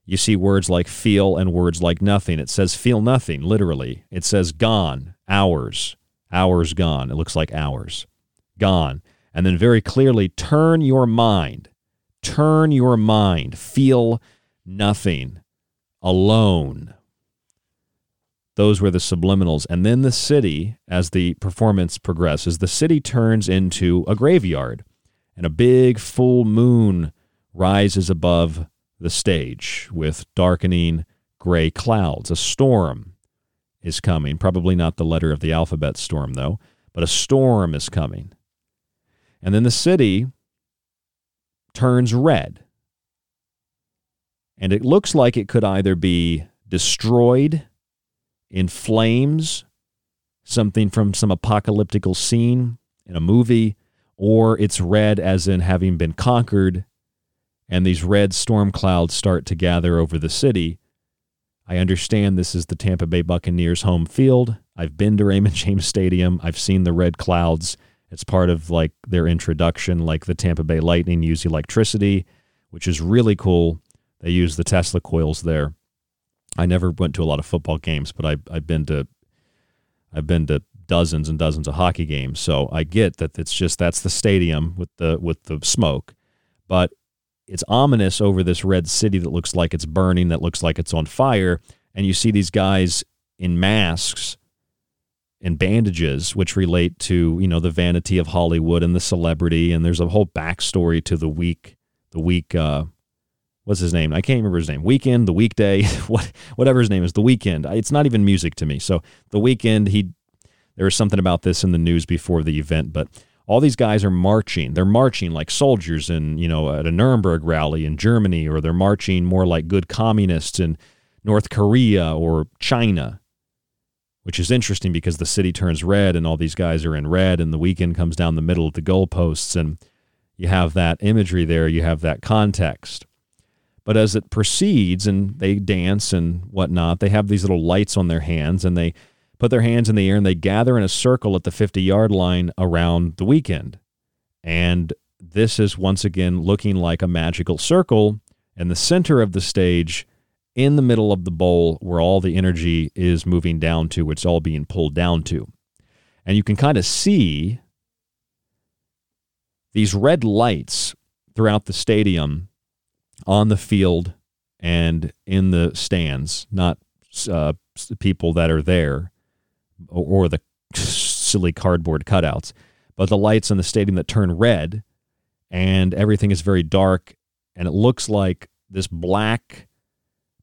You see words like feel and words like nothing. It says feel nothing, literally. It says gone, hours, hours gone. It looks like hours, gone. And then very clearly, turn your mind, turn your mind, feel nothing, alone. Those were the subliminals. And then the city, as the performance progresses, the city turns into a graveyard, and a big full moon rises above the stage with darkening gray clouds. A storm is coming. Probably not the letter of the alphabet storm, though, but a storm is coming. And then the city turns red. And it looks like it could either be destroyed in flames, something from some apocalyptical scene in a movie, or it's red as in having been conquered, and these red storm clouds start to gather over the city. I understand this is the Tampa Bay Buccaneers home field. I've been to Raymond <laughs> James Stadium. I've seen the red clouds. It's part of like their introduction, like the Tampa Bay Lightning use electricity, which is really cool. They use the Tesla coils there. I never went to a lot of football games, but I, I've been to I've been to dozens and dozens of hockey games, so I get that it's just that's the stadium with the with the smoke, but it's ominous over this red city that looks like it's burning, that looks like it's on fire, and you see these guys in masks and bandages, which relate to you know the vanity of Hollywood and the celebrity, and there's a whole backstory to the week, the week. Uh, what's his name? I can't remember his name. Weekend, the weekday, <laughs> what whatever his name is, the Weeknd. It's not even music to me. So the Weeknd, he there was something about this in the news before the event, but all these guys are marching. They're marching like soldiers in, you know, at a Nuremberg rally in Germany, or they're marching more like good communists in North Korea or China, which is interesting because the city turns red and all these guys are in red, and the Weeknd comes down the middle of the goalposts, and you have that imagery there, you have that context. But as it proceeds and they dance and whatnot, they have these little lights on their hands and they put their hands in the air and they gather in a circle at the 50 yard line around the Weeknd. And this is once again looking like a magical circle in the center of the stage, in the middle of the bowl, where all the energy is moving down to, it's all being pulled down to. And you can kind of see these red lights throughout the stadium, on the field, and in the stands, not uh, people that are there or the silly cardboard cutouts, but the lights in the stadium that turn red and everything is very dark and it looks like this black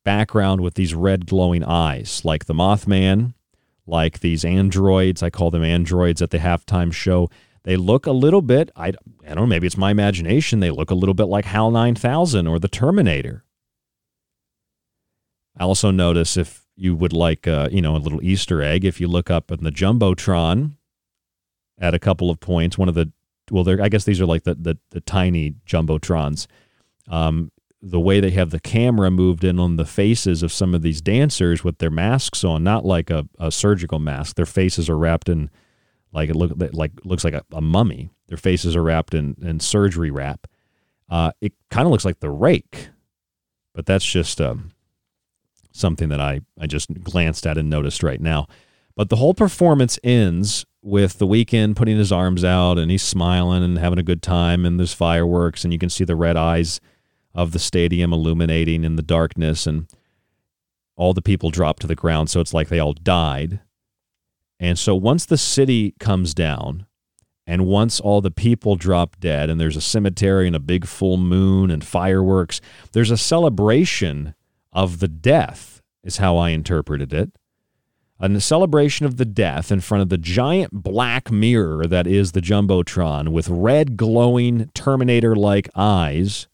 background with these red glowing eyes, like the Mothman, like these androids. I call them androids at the halftime show. They look a little bit, I, I don't know, maybe it's my imagination. They look a little bit like HAL 9000 or the Terminator. I also notice if you would like, uh, you know, a little Easter egg. If you look up in the jumbotron at a couple of points, one of the well, there I guess these are like the the, the tiny jumbotrons. Um, the way they have the camera moved in on the faces of some of these dancers with their masks on, not like a, a surgical mask. Their faces are wrapped in like it look like looks like a, a mummy. Their faces are wrapped in, in surgery wrap. Uh, it kind of looks like the rake, but that's just um, something that I, I just glanced at and noticed right now. But the whole performance ends with the Weeknd putting his arms out and he's smiling and having a good time and there's fireworks and you can see the red eyes of the stadium illuminating in the darkness and all the people drop to the ground so it's like they all died. And so once the city comes down and once all the people drop dead and there's a cemetery and a big full moon and fireworks, there's a celebration of the death, is how I interpreted it. A celebration of the death in front of the giant black mirror that is the Jumbotron with red glowing Terminator like eyes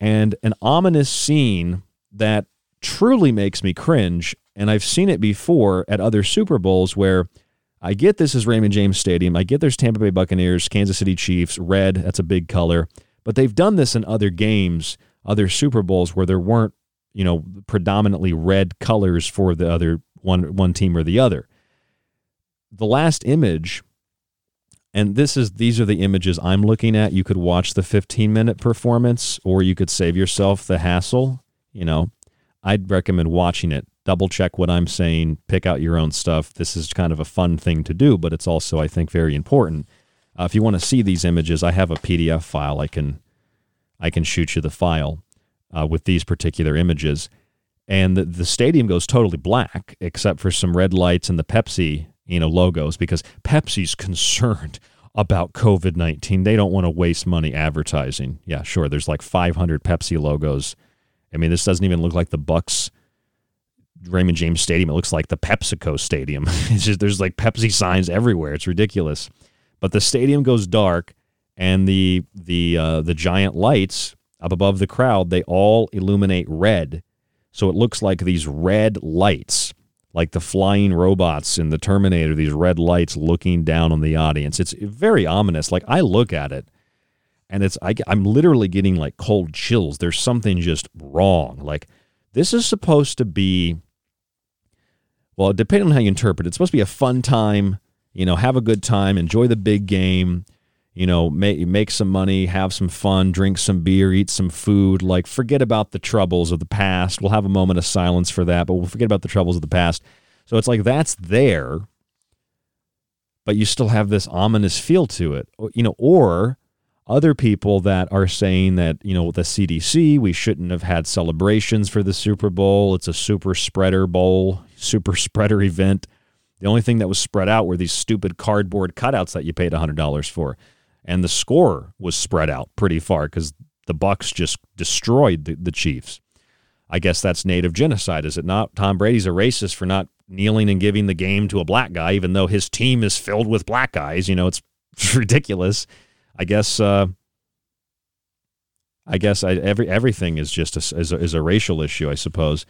and an ominous scene that truly makes me cringe. And I've seen it before at other Super Bowls where I get this is Raymond James Stadium. I get there's Tampa Bay Buccaneers, Kansas City Chiefs, red, that's a big color. But they've done this in other games, other Super Bowls where there weren't you know, predominantly red colors for the other one one team or the other. The last image and this is these are the images I'm looking at. You could watch the 15 minute performance or you could save yourself the hassle, you know. I'd recommend watching it. Double check what I'm saying, pick out your own stuff. This is kind of a fun thing to do, but it's also I think very important. Uh, if you want to see these images, I have a PDF file. I can I can shoot you the file uh, with these particular images. And the, the stadium goes totally black except for some red lights and the Pepsi, you know, logos because Pepsi's <laughs> concerned about COVID 19. They don't want to waste money advertising. Yeah, sure. There's like 500 Pepsi logos. I mean, this doesn't even look like the Bucks Raymond James Stadium. It looks like the PepsiCo Stadium. <laughs> It's just there's like Pepsi signs everywhere. It's ridiculous. But the stadium goes dark, and the the uh, the giant lights up above the crowd, they all illuminate red. So it looks like these red lights, like the flying robots in the Terminator, these red lights looking down on the audience. It's very ominous. Like I look at it and it's I, I'm literally getting like cold chills. There's something just wrong. Like this is supposed to be well, depending on how you interpret it, it's supposed to be a fun time, you know, have a good time, enjoy the big game, you know, make make some money, have some fun, drink some beer, eat some food, like forget about the troubles of the past. We'll have a moment of silence for that, but we'll forget about the troubles of the past. So it's like that's there, but you still have this ominous feel to it. You know, or other people that are saying that, you know, the CDC, we shouldn't have had celebrations for the Super Bowl. It's a super spreader bowl, super spreader event. The only thing that was spread out were these stupid cardboard cutouts that you paid $100 for. And the score was spread out pretty far because the Bucks just destroyed the, the Chiefs. I guess that's native genocide, is it not? Tom Brady's a racist for not kneeling and giving the game to a black guy, even though his team is filled with black guys. You know, it's, <laughs> ridiculous. I guess. Uh, I guess I, every everything is just a, is a, is a racial issue, I suppose.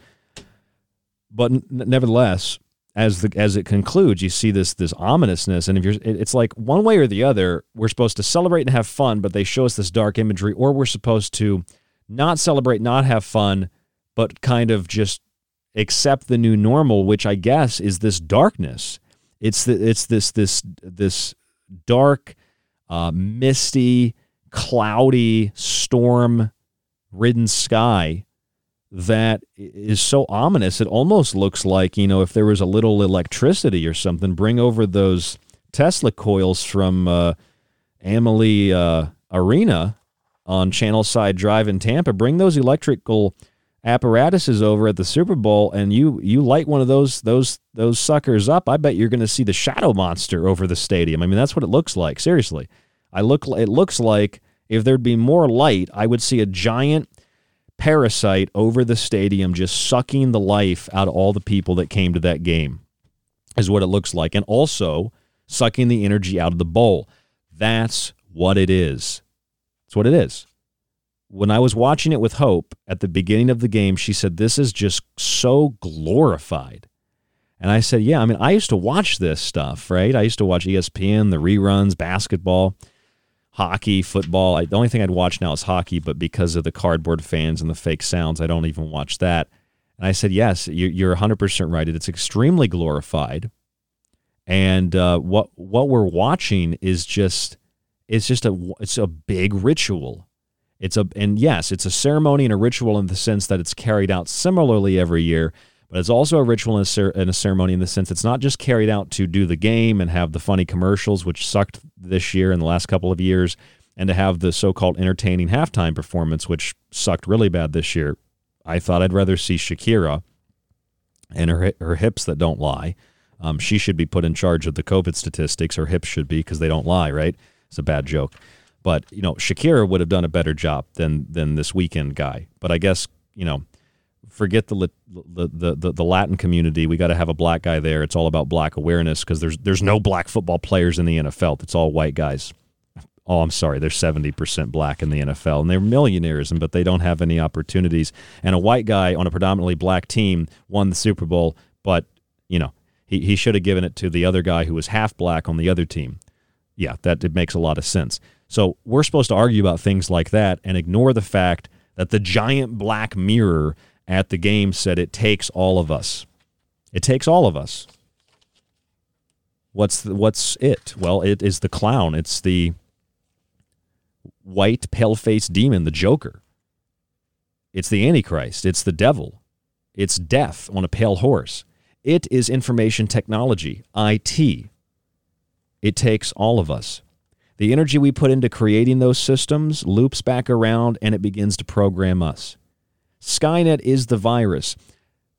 But n- nevertheless, as the as it concludes, you see this this ominousness, and if you're, it's like one way or the other. We're supposed to celebrate and have fun, but they show us this dark imagery, or we're supposed to not celebrate, not have fun, but kind of just accept the new normal, which I guess is this darkness. It's the it's this this this dark, uh, misty, cloudy, storm-ridden sky that is so ominous. It almost looks like, you know, if there was a little electricity or something, bring over those Tesla coils from uh, Amalie uh, Arena on Channel Side Drive in Tampa. Bring those electrical apparatuses over at the Super Bowl, and you you light one of those those those suckers up. I bet you're going to see the shadow monster over the stadium. I mean, that's what it looks like. Seriously, I look. It looks like if there'd be more light, I would see a giant parasite over the stadium just sucking the life out of all the people that came to that game, is what it looks like. And also sucking the energy out of the bowl. That's what it is. That's what it is. When I was watching it with Hope at the beginning of the game, she said, This is just so glorified. And I said, Yeah, I mean, I used to watch this stuff, right? I used to watch ESPN, the reruns, basketball hockey, football. I, the only thing I'd watch now is hockey, but because of the cardboard fans and the fake sounds, I don't even watch that. And I said, yes, you, you're 100% right. It's extremely glorified. And uh, what what we're watching is just it's just a it's a big ritual. It's a and yes, it's a ceremony and a ritual in the sense that it's carried out similarly every year, but it's also a ritual and a, and a ceremony in the sense it's not just carried out to do the game and have the funny commercials, which sucked this year and the last couple of years, and to have the so-called entertaining halftime performance, which sucked really bad this year. I thought I'd rather see Shakira and her her hips that don't lie. Um, she should be put in charge of the COVID statistics. Her hips should be because they don't lie, right? It's a bad joke, but you know Shakira would have done a better job than than this Weeknd guy. But I guess you know forget the the the, the Latin community. We got to have a black guy there. It's all about black awareness because there's there's no black football players in the NFL. It's all white guys. Oh, I'm sorry. They're 70% black in the NFL, and they're millionaires, but they don't have any opportunities. And a white guy on a predominantly black team won the Super Bowl, but you know he he should have given it to the other guy who was half black on the other team. Yeah, that it makes a lot of sense. So we're supposed to argue about things like that and ignore the fact that the giant black mirror at the game said it takes all of us. It takes all of us. What's the, what's it? Well, it is the clown. It's the white pale-faced demon, the Joker. It's the Antichrist. It's the devil. It's death on a pale horse. It is information technology, IT. It takes all of us. The energy we put into creating those systems loops back around and it begins to program us. Skynet is the virus.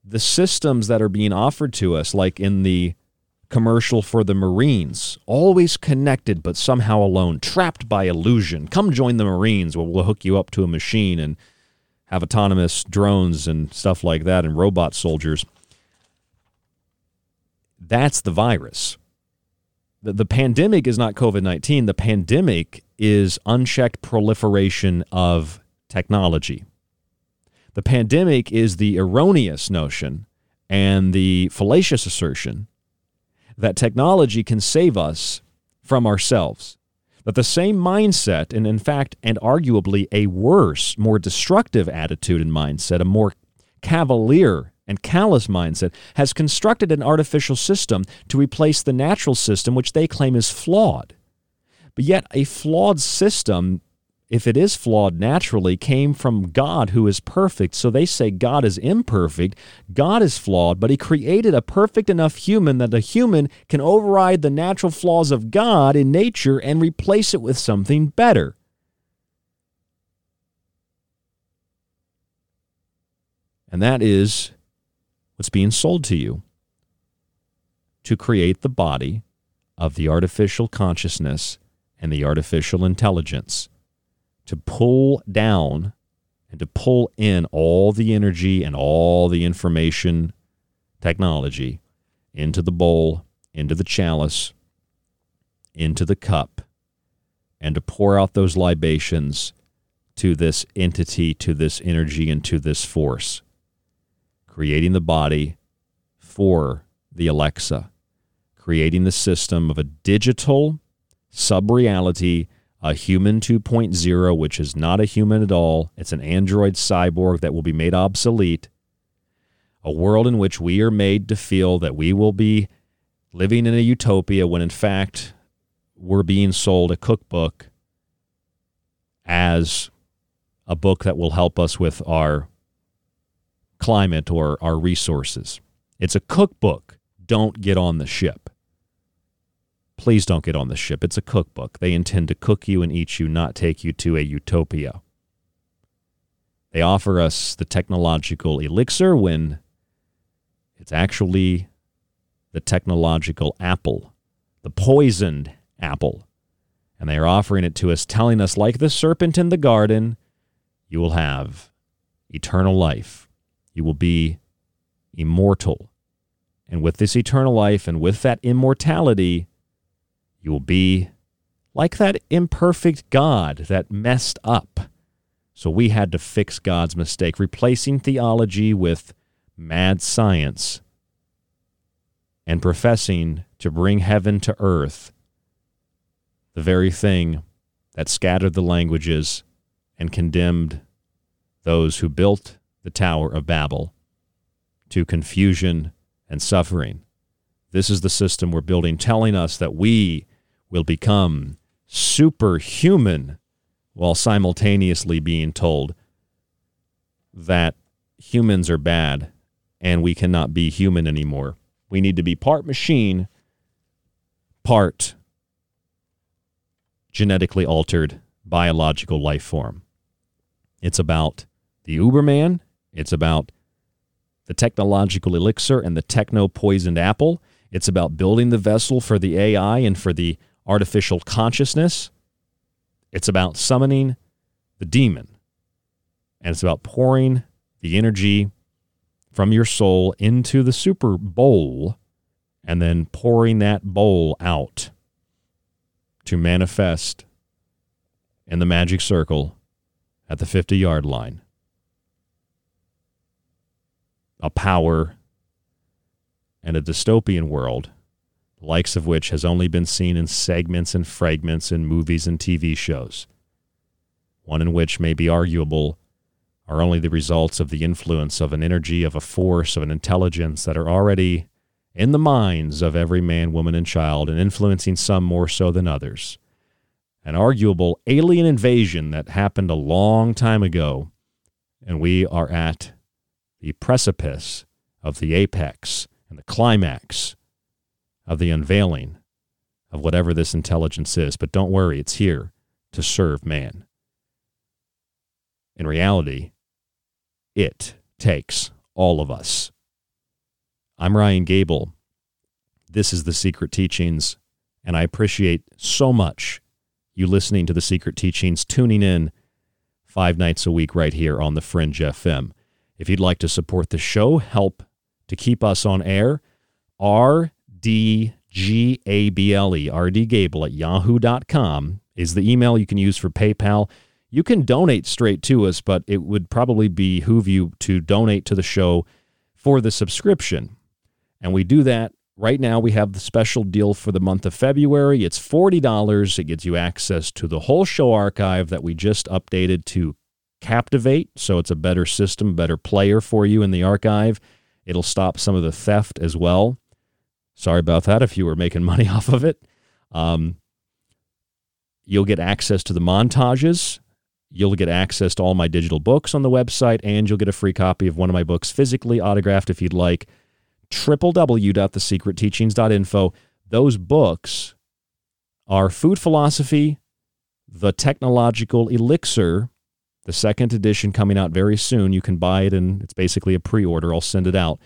The systems that are being offered to us, like in the commercial for the Marines, always connected but somehow alone, trapped by illusion. Come join the Marines, where we'll hook you up to a machine and have autonomous drones and stuff like that and robot soldiers. That's the virus. The, the pandemic is not COVID 19. The pandemic is unchecked proliferation of technology. The pandemic is the erroneous notion and the fallacious assertion that technology can save us from ourselves. That the same mindset, and in fact, and arguably a worse, more destructive attitude and mindset, a more cavalier and callous mindset, has constructed an artificial system to replace the natural system, which they claim is flawed. But yet, a flawed system if it is flawed naturally, came from God who is perfect. So they say God is imperfect. God is flawed, but He created a perfect enough human that the human can override the natural flaws of God in nature and replace it with something better. And that is what's being sold to you. to create the body of the artificial consciousness and the artificial intelligence to pull down and to pull in all the energy and all the information technology into the bowl, into the chalice, into the cup, and to pour out those libations to this entity, to this energy, and to this force, creating the body for the Alexa, creating the system of a digital sub reality, a human 2.0, which is not a human at all. It's an android cyborg that will be made obsolete. A world in which we are made to feel that we will be living in a utopia when in fact we're being sold a cookbook as a book that will help us with our climate or our resources. It's a cookbook. Don't get on the ship. Please don't get on the ship. It's a cookbook. They intend to cook you and eat you, not take you to a utopia. They offer us the technological elixir when it's actually the technological apple, the poisoned apple. And they are offering it to us, telling us, like the serpent in the garden, you will have eternal life. You will be immortal. And with this eternal life and with that immortality, you will be like that imperfect God that messed up. So we had to fix God's mistake, replacing theology with mad science and professing to bring heaven to earth, the very thing that scattered the languages and condemned those who built the Tower of Babel to confusion and suffering. This is the system we're building, telling us that we will become superhuman while simultaneously being told that humans are bad and we cannot be human anymore. We need to be part machine, part genetically altered biological life form. It's about the Uberman, it's about the technological elixir and the techno poisoned apple. It's about building the vessel for the AI and for the artificial consciousness. It's about summoning the demon. And it's about pouring the energy from your soul into the super bowl and then pouring that bowl out to manifest in the magic circle at the 50 yard line. A power and a dystopian world, likes of which has only been seen in segments and fragments in movies and TV shows. One in which may be arguable are only the results of the influence of an energy, of a force, of an intelligence that are already in the minds of every man, woman, and child, and influencing some more so than others. An arguable alien invasion that happened a long time ago, and we are at the precipice of the apex and the climax of the unveiling of whatever this intelligence is. But don't worry, it's here to serve man. In reality, it takes all of us. I'm Ryan Gable. This is The Secret Teachings, and I appreciate so much you listening to The Secret Teachings, tuning in five nights a week right here on The Fringe FM. If you'd like to support the show, help to keep us on air, R-D-G-A-B-L-E, rdgable at yahoo.com is the email you can use for PayPal. You can donate straight to us, but it would probably behoove you to donate to the show for the subscription. And we do that right now. We have the special deal for the month of February. It's $40. It gets you access to the whole show archive that we just updated to Captivate. So it's a better system, better player for you in the archive. It'll stop some of the theft as well. Sorry about that if you were making money <laughs> off of it. Um, you'll get access to the montages You'll get access to all my digital books on the website, and you'll get a free copy of one of my books physically autographed if you'd like. www.thesecretteachings.info. Those books are Food Philosophy, The Technological Elixir, the second edition coming out very soon. You can buy it, and it's basically a pre order. I'll send it out.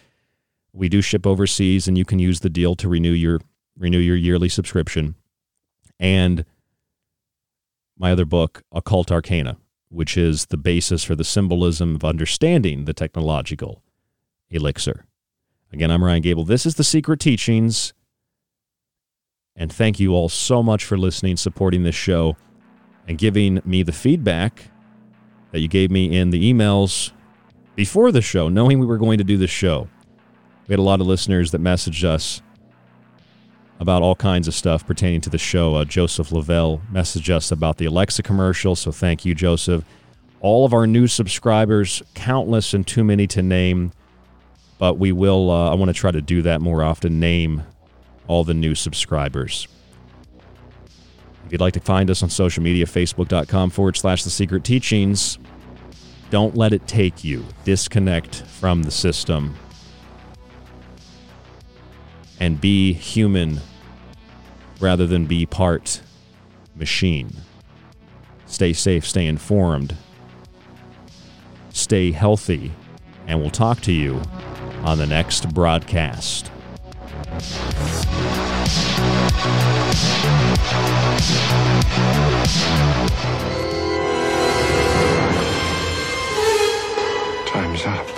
We do ship overseas, and you can use the deal to renew your renew your yearly subscription. And my other book, Occult Arcana, which is the basis for the symbolism of understanding the technological elixir. Again, I'm Ryan Gable. This is The Secret Teachings. And thank you all so much for listening, supporting this show, and giving me the feedback that you gave me in the emails before the show, knowing we were going to do this show. We had a lot of listeners that messaged us about all kinds of stuff pertaining to the show. Uh, Joseph Lavelle messaged us about the Alexa commercial, so thank you, Joseph. All of our new subscribers, countless and too many to name, but we will, uh, I want to try to do that more often, name all the new subscribers. If you'd like to find us on social media, facebook.com forward slash the secret teachings. Don't let it take you. Disconnect from the system and be human rather than be part machine. Stay safe, stay informed, stay healthy, and we'll talk to you on the next broadcast. Time's up.